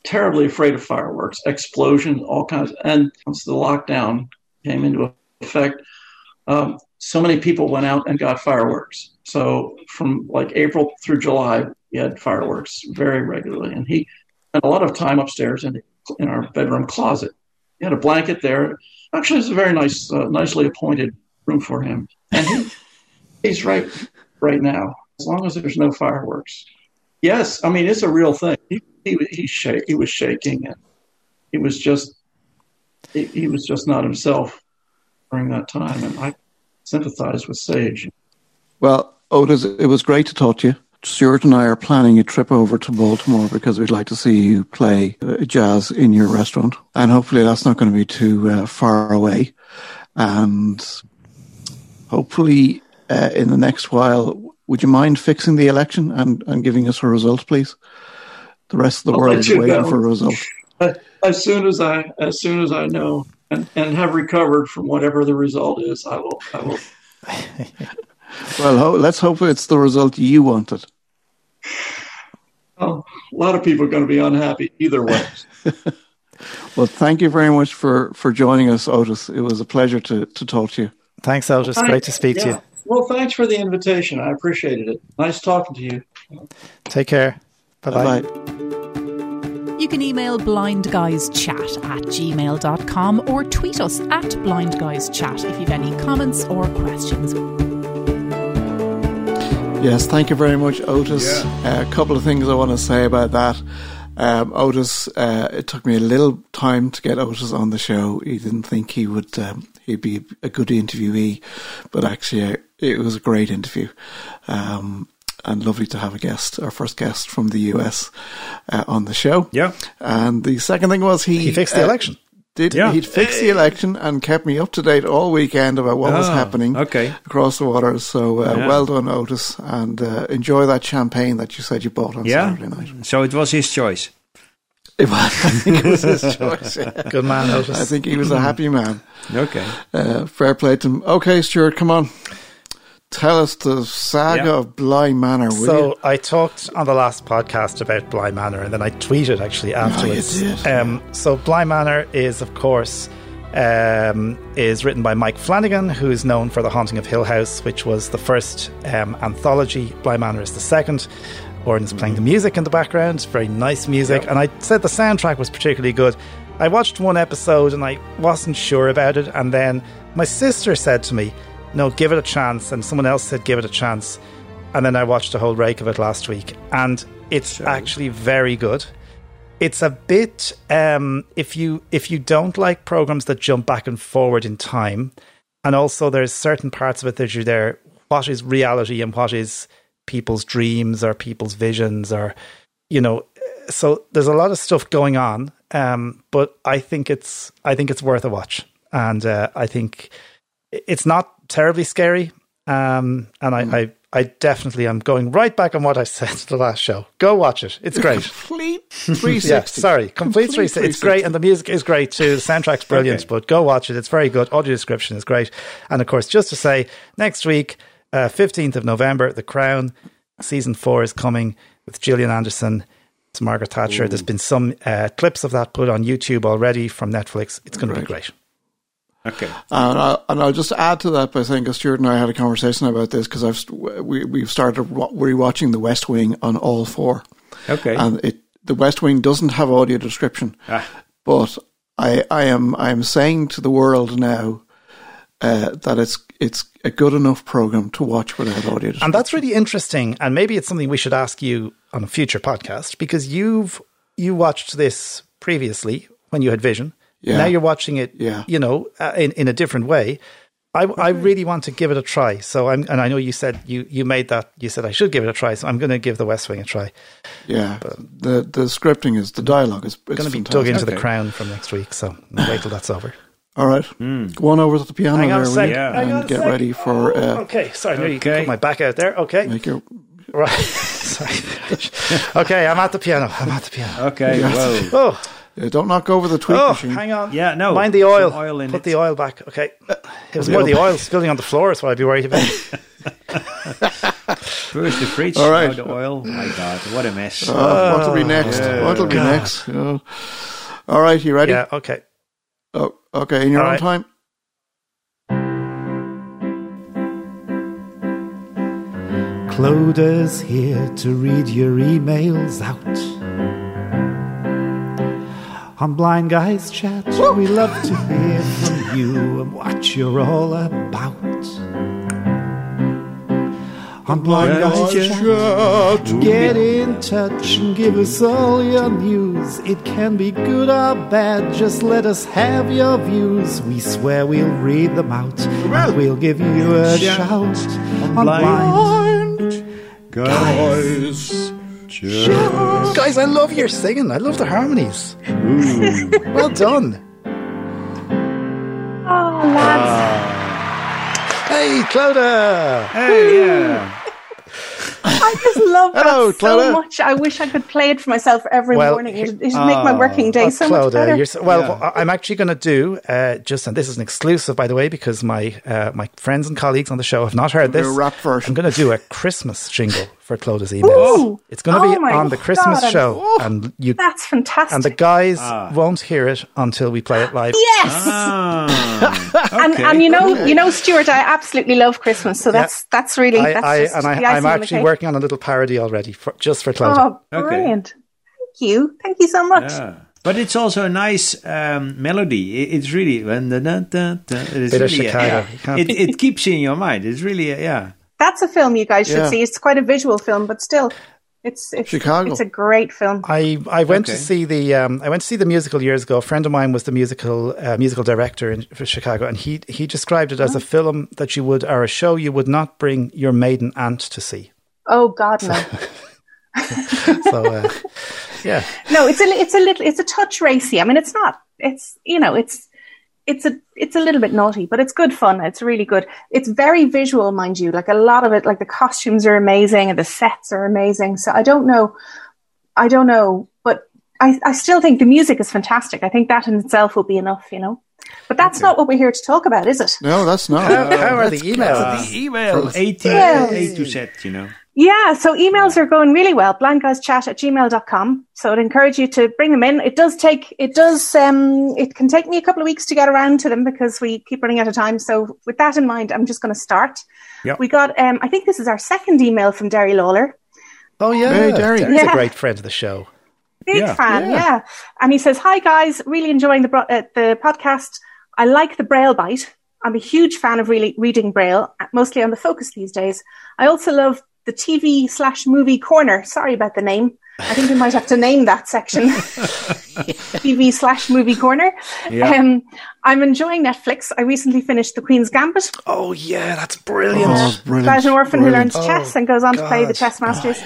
terribly afraid of fireworks, explosions, all kinds. And once the lockdown came into effect, um, so many people went out and got fireworks. So from like April through July, we had fireworks very regularly, and he spent a lot of time upstairs in in our bedroom closet. He had a blanket there. Actually, it's a very nice, uh, nicely appointed room for him, and he, (laughs) he's right right now. As long as there's no fireworks. Yes, I mean it's a real thing. He he he, he was shaking, and he was just he, he was just not himself during that time, and I sympathize with Sage. Well, Otis, it was great to talk to you. Stuart and I are planning a trip over to Baltimore because we'd like to see you play uh, jazz in your restaurant. And hopefully that's not going to be too uh, far away. And hopefully uh, in the next while, would you mind fixing the election and, and giving us a result, please? The rest of the I'll world is waiting know. for a result. (laughs) As soon as I as soon as I know and, and have recovered from whatever the result is, I will I will (laughs) Well, ho- let's hope it's the result you wanted. Oh, a lot of people are going to be unhappy either way. (laughs) Well, thank you very much for, for joining us, Otis. It was a pleasure to, to talk to you. Thanks, Otis. Great to speak to you. Well, thanks for the invitation. I appreciated it. Nice talking to you. Take care. Bye bye. Bye. You can email blindguyschat at gmail.com or tweet us at blindguyschat if you've any comments or questions. Yes, thank you very much, Otis. Uh, a couple of things I want to say about that. Um, Otis, uh, it took me a little time to get Otis on the show. He didn't think he would, um, he'd be a good interviewee, but actually, uh, it was a great interview. Um, and lovely to have a guest, our first guest from the US, uh, on the show. Yeah. And the second thing was he, He fixed the uh, election. Did Yeah. he'd fixed the election and kept me up to date all weekend about what was Oh, happening okay. across the waters. So uh, Yeah. well done, Otis, and uh, enjoy that champagne that you said you bought on Yeah. Saturday night. So it was his choice. It was, (laughs) I think it was his choice. yeah. (laughs) Good man, Otis. I think he was a happy man. Okay. Uh, fair play to him. Okay, Stuart, come on. Tell us the saga Yeah. of Bly Manor, will So you? I talked on the last podcast about Bly Manor, and then I tweeted actually afterwards. did. Um, so Bly Manor is, of course, um, is written by Mike Flanagan, who is known for The Haunting of Hill House, which was the first um, anthology. Bly Manor is the second. Gordon's playing the music in the background, very nice music, and I said the soundtrack was particularly good. I watched one episode and I wasn't sure about it, and then my sister said to me, "No, give it a chance," and someone else said, "Give it a chance." And then I watched a whole rake of it last week, and it's actually very good. It's a bit um, if you if you don't like programs that jump back and forward in time, and also there's certain parts of it that you're there. What is reality and what is people's dreams or people's visions or you know so there's a lot of stuff going on um, but i think it's i think it's worth a watch and uh, i think it's not terribly scary um, and I, I i definitely am going right back on what i said the last show go watch it it's great Complete (laughs) 360. yeah, sorry, complete, 360. It's great, and the music is great too. The soundtrack's brilliant, Okay. but go watch it. It's very good. Audio description is great, and of course, just to say, next week, uh, fifteenth of November, The Crown season four is coming with Gillian Anderson. It's Margaret Thatcher. There's been some uh, clips of that put on YouTube already from Netflix. It's going to be great. Okay. And, I, and I'll just add to that by saying, because Stuart and I had a conversation about this, because I've we we've started wa- rewatching The West Wing on all four, Okay. and it The West Wing doesn't have audio description, Ah. but I I am I am saying to the world now uh, that it's it's a good enough program to watch without audio. And that's really interesting. And maybe it's something we should ask you on a future podcast because you've you watched this previously when you had Vision. Yeah. Now you're watching it, Yeah. you know, uh, in in a different way. I, I really want to give it a try. So I'm, and I know you said you, you made that. You said I should give it a try. So I'm going to give The West Wing a try. yeah, the the scripting is the dialogue is going to be dug into The Crown from next week. So wait till that's over. All right, go on over to the piano Hang on there, a will you? Yeah. Hang on and a get second. ready for uh, okay, sorry, okay. Okay. put my back out there. Okay, make your Right. (laughs) Sorry. (laughs) okay, I'm at the piano. I'm at the piano. Okay, whoa. Oh, Uh, don't knock over the tweet oh, machine. hang on. Yeah, no. Mind the oil. Oil in Put it. the oil back. Okay. It was the more oil the back. oil spilling on the floor. Is what I'd be worried about. (laughs) First the fridge, All right. now the oil. My God, what a mess. Uh, what'll be next? What'll be next? Uh, all right, you ready? yeah. Okay. Oh, okay, in your All own right. time. Clodagh's here to read your emails out. On Blind Guys Chat, we love to hear from you and what you're all about. On Blind Guys Chat, get in touch and give us all your news. It can be good or bad, just let us have your views. We swear we'll read them out. and We'll give you a shout on Blind Guys. Guys, I love your singing. I love the harmonies. well done. Oh, lads. Ah. Hey, Clodagh. Hey, yeah. (laughs) I just love that Hello, so much. I wish I could play it for myself every Well, morning. It'd, it'd make my working day Oh, so much better. you're so- well, what I'm actually going to do uh, just, and this is an exclusive, by the way, because my uh, my friends and colleagues on the show have not heard this. A rap version. I'm going to do a Christmas jingle (laughs) for Claudia's emails. Ooh. It's going to be Oh my on the Christmas God, I'm- show, and you That's fantastic. and the guys won't hear it until we play it live. yes, Ah, and okay. and you know, you know, Stuart, I absolutely love Christmas, so that's that's really I, that's I, just and I, I'm actually cake. working on a little parody already, for, just for Claudia. Oh, Okay. brilliant! Thank you, thank you so much. Yeah. But it's also a nice um, melody. It- It's really when the Bit of really, Chicago. yeah. It, it keeps in your mind. It's really uh, yeah. That's a film you guys should Yeah. see. It's quite a visual film, but still, it's it's Chicago. It's a great film. I I went to see the um, I went to see the musical years ago. A friend of mine was the musical uh, musical director in for Chicago, and he he described it as a film that you would or a show you would not bring your maiden aunt to see. Oh God, no. (laughs) So uh, yeah, No, it's a it's a little it's a touch racy. I mean, it's not. It's you know, it's it's a it's a little bit naughty, but it's good fun. It's really good. It's very visual, mind you. Like a lot of it, like the costumes are amazing and the sets are amazing. So I don't know, I don't know, but I I still think the music is fantastic. I think that in itself will be enough, you know. But that's not what we're here to talk about, is it? No, that's not. how, how are the Let's- emails? The email A to A to Z. You know. Yeah, so emails are going really well. Blindguyschat at gmail.com. So I'd encourage you to bring them in. It does take, it does, um, it can take me a couple of weeks to get around to them because we keep running out of time. So with that in mind, I'm just going to start. Yep. We got, um, I think this is our second email from Derry Lawler. Oh yeah, Hey, Derry. Derry's a great friend of the show. Big Yeah. fan, Yeah. yeah. And he says, "Hi guys, really enjoying the bro- uh, the podcast. I like the Braille bite. I'm a huge fan of really reading Braille, mostly on the Focus these days. I also love the TV slash movie corner. Sorry about the name. I think we might have to name that section. (laughs) TV slash movie corner. Yeah. Um, I'm enjoying Netflix. I recently finished The Queen's Gambit Oh yeah, that's brilliant. Oh, brilliant. about an orphan Brilliant. who learns chess and goes on to play the chess masters.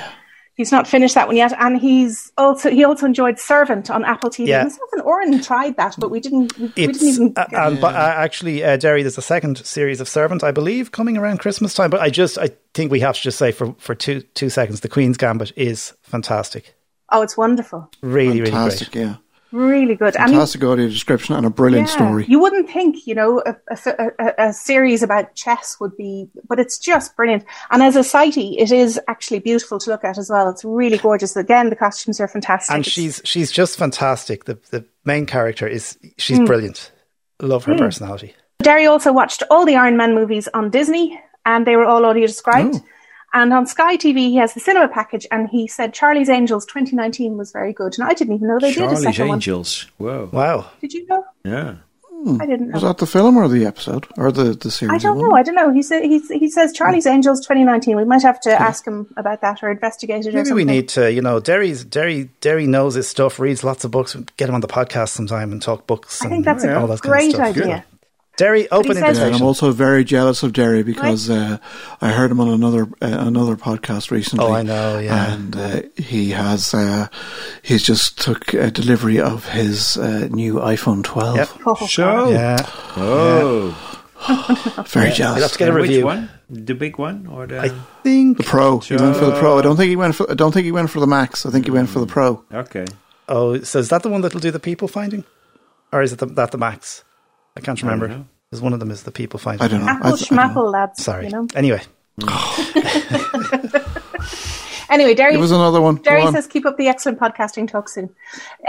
He's not finished that one yet, and he's also he also enjoyed Servant on Apple TV. Yeah. Myself and Oren tried that, but we didn't. We, we didn't even. uh, and, but uh, actually, uh, Derry, there's a second series of Servant, I believe, coming around Christmas time. But I just, I think we have to just say for for two two seconds, the Queen's Gambit is fantastic. oh, it's wonderful, Really, really great. yeah. Really good. I mean, Fantastic audio description and a brilliant yeah, story. You wouldn't think, you know, a, a, a, a series about chess would be, but it's just brilliant. And as a sighty, it is actually beautiful to look at as well. It's really gorgeous. Again, the costumes are fantastic. And It's- she's she's just fantastic. The the main character is she's Hmm. brilliant. Love her personality. Derry also watched all the Iron Man movies on Disney, and they were all audio described. And on Sky TV, he has the cinema package, and he said Charlie's Angels 2019 was very good. And I didn't even know they did a Charlie's second Angels. Whoa. Wow. Did you know? Yeah. I didn't know. Was that the film or the episode or the the series? I don't know. them? I don't know. He said he, he says Charlie's Angels 2019. We might have to ask him about that or investigate it. or Maybe something. we need to, you know, Derry's Derry Derry knows his stuff, reads lots of books. Get him on the podcast sometime and talk books. I and think that's a all that great kind of stuff. idea. Derry, open says- Yeah, and. I'm also very jealous of Derry because uh, I heard him on another uh, another podcast recently. Oh, I know, yeah. and uh, he has uh, he's just took a delivery of his uh, new iPhone 12. Yep. Oh, So. (laughs) yeah. Oh. Very jealous. We'll have to get a And which review. one? The big one or the? I think. The Pro. He went for the Pro. I don't think he went for. I don't think he went for the Max. I think he went for the Pro. okay. Oh, so is that the one that'll do the people finding, or is it the, that the Max? I can't remember. know. Because one of them is the people find. I don't know. I, Apple th- I know. lads. Sorry. You know? Anyway, (laughs) Anyway, Derry, It was another one. Go Derry on. says, keep up the excellent podcasting. Talk soon.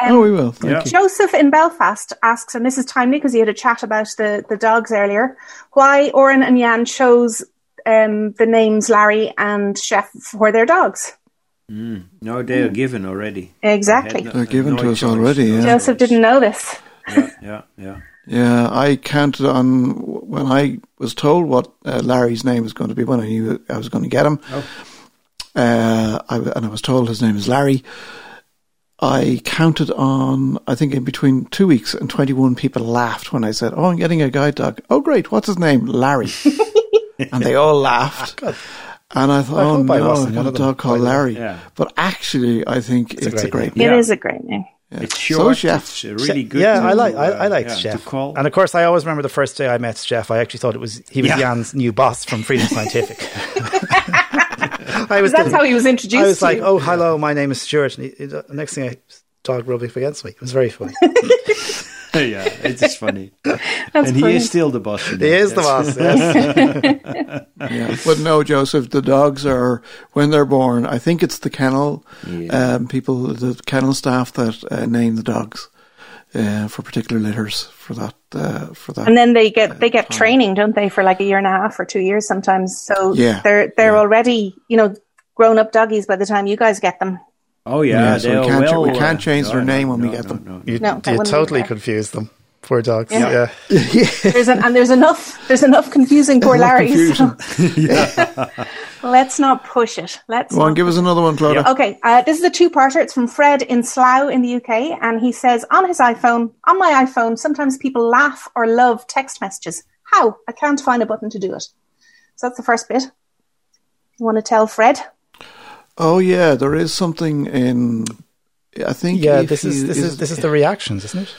Um, Oh, we will. Thank Yeah. you. Joseph in Belfast asks, and this is timely because he had a chat about the, the dogs earlier, why Oren and Jan chose um, the names Larry and Chef for their dogs. No, they are given already. Exactly. No- They're given no to us already, yeah. Joseph didn't know this. Yeah, yeah, yeah. Yeah, I counted on when I was told what uh, Larry's name was going to be when I knew I was going to get him. Uh, I, and I was told his name is Larry. I counted on, I think, in between two weeks and 21 people laughed when I said, Oh, I'm getting a guide dog. Oh, great. What's his name? Larry. (laughs) and they all laughed. And I thought, I oh, hope I no, I got a dog called by the way. Larry. Yeah. But actually, I think it's, a a great great name. name. It Yeah. is a great name. It's So. Chef. It's really good. yeah, I like I, uh, I liked yeah, Chef, call. and of course, I always remember the first day I met Chef. I actually thought it was he was Yeah. Jan's new boss from Freedom Scientific. (laughs) I was That's thinking- how he was introduced I was to like, you. "Oh, hello, my name is Stuart." And he, he- the next thing, I dog rubbing up against me. It was very funny. (laughs) (laughs) yeah, it is funny. That's and he is still the boss. you know. he is the boss. Yes. (laughs) Yeah. But no, Joseph, the dogs are, when they're born, I think it's the kennel um, people, the kennel staff that uh, name the dogs uh, for particular litters for that. Uh, for that. And then they get they get training, don't they, for like a year and a half or two years sometimes. So Yeah. they're they're Yeah. already you know grown up doggies by the time you guys get them. Oh yeah, Yeah, so we can't well, we can't uh, change their name no, when we get no, them. no, no. You, No, you totally confuse them. (laughs) Poor dogs. Yeah. Yeah. (laughs) There's an, and there's enough there's enough confusing poor Larry. Confusion. (laughs) Let's not push it. Let's Go on, give us another one, Claudia. Okay, uh, this is a two-parter. It's from Fred in Slough in the UK, and he says on his iPhone, on my iPhone, sometimes people laugh or love text messages. How? I can't find a button to do it. So that's the first bit. You want to tell Fred? Oh yeah, there is something in. I think. Yeah, this is you- this is this is the reactions, isn't it?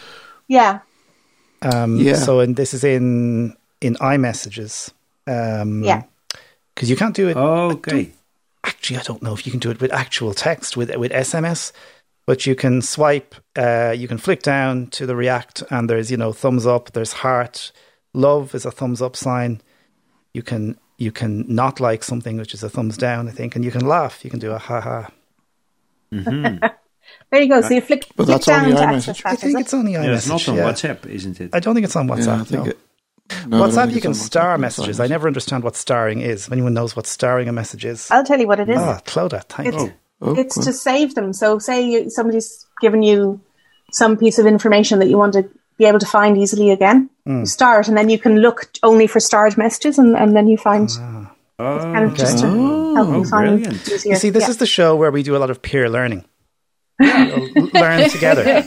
Yeah. Um, Yeah. So, and this is in in iMessages. Um, Yeah. Because you can't do it. Okay. Actually, I don't know if you can do it with actual text with with SMS, but you can swipe. Uh, you can flick down to the react, and there's you know thumbs up. There's heart. Love is a thumbs up sign. You can you can not like something, which is a thumbs down, I think, and you can laugh. You can do a ha ha. (laughs) There you go. So you flick, But flick that's down only to iMessage. I think is it's it? only Yeah, it's not on yeah. WhatsApp, isn't it? I don't think it's on Yeah, WhatsApp. I think no. it. No, WhatsApp, you can star WhatsApp, messages. it's I never understand what starring is. If anyone knows what starring a message is, I'll tell you what it is. ah, Clodagh, thank It's, you. Oh, it's well. to save them. So say you, somebody's given you some piece of information that you want to be able to find easily again. Hmm. You star it, and then you can look only for starred messages, and, and then you find Oh, kind of just to help you Oh, find brilliant. easier. You see, this Yeah. is the show where we do a lot of peer learning. (laughs) We'll learn together.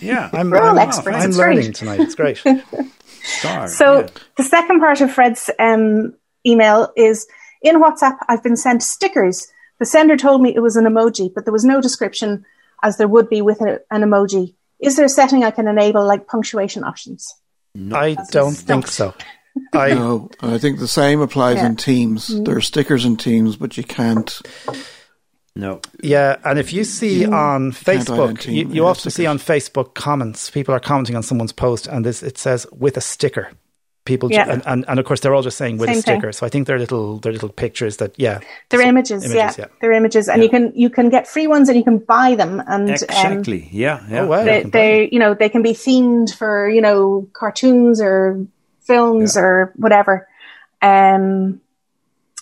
yeah. I'm, We're all I'm- experts. I'm learning great. tonight. It's great. (laughs) Star. So yeah. the second part of Fred's um, email is in WhatsApp. I've been sent stickers. The sender told me it was an emoji, but there was no description as there would be with a, an emoji. Is there a setting I can enable like punctuation options? I don't think so. (laughs) I No, I think the same applies Yeah. in Teams. Mm-hmm. There are stickers in Teams, but you can't. no. yeah, and if you see on Can't Facebook, identity you, you the often see on Facebook comments, people are commenting on someone's post, and this it says with a sticker. People, Yeah. and, and, and of course, they're all just saying with a Same thing. sticker. So I think they're little, they're little pictures that, yeah, They're So- images, images, yeah. yeah. They're images, and you can you can get free ones and you can buy them, and um, Exactly. yeah. Yeah. Oh, wow. they, can they you know they can be themed for you know cartoons or films or whatever. Um,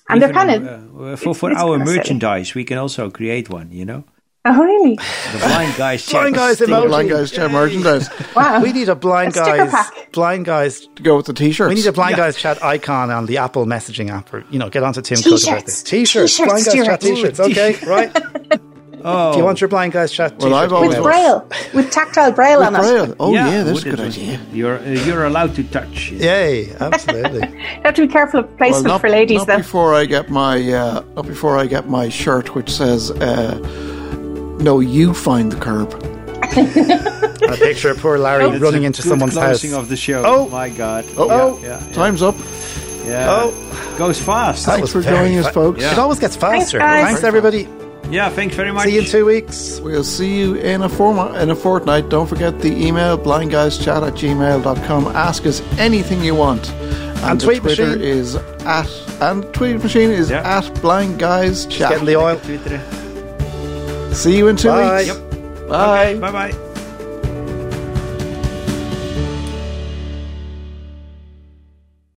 and they're kind of uh, for for our kinda silly. merchandise, we can also create one. You know, oh really the blind guys. Blind guys sticker. emoji. Blind guys chat merchandise wow We need a blind A guys, pack. blind guys. to go with the T-shirts. We need a blind guys chat icon on the Apple messaging app, or you know, get onto Tim Cook about this. T-shirts, T-shirts, blind guys chat T-shirts. Okay, right. (laughs) Oh, Do you want your blind guys chat? Well, I've always with braille with tactile braille With on it. Braille. Oh yeah, that's a good idea. You're uh, you're allowed to touch. it. Yay! Absolutely. (laughs) You have to be careful of Well, placement not, for ladies not though. before I get my uh, not before I get my shirt which says uh, "No, you find the curb." (laughs) a picture of poor Larry It's running into someone's house. of the show. Oh. my God! Oh, Oh. yeah, yeah, Time's up. yeah. Oh. goes fast. Thanks for joining us, fa- folks. It always gets faster. guys. Thanks, everybody. Yeah, thanks very much. See you in two weeks. We'll see you in a forma- in a fortnight. Don't forget the email blindguyschat at gmail.com. Ask us anything you want. And the Tweet Twitter Machine. is at and tweet machine is Yeah. at blind guys chat. Getting the oil. See you in two Bye. weeks. Bye. Bye bye.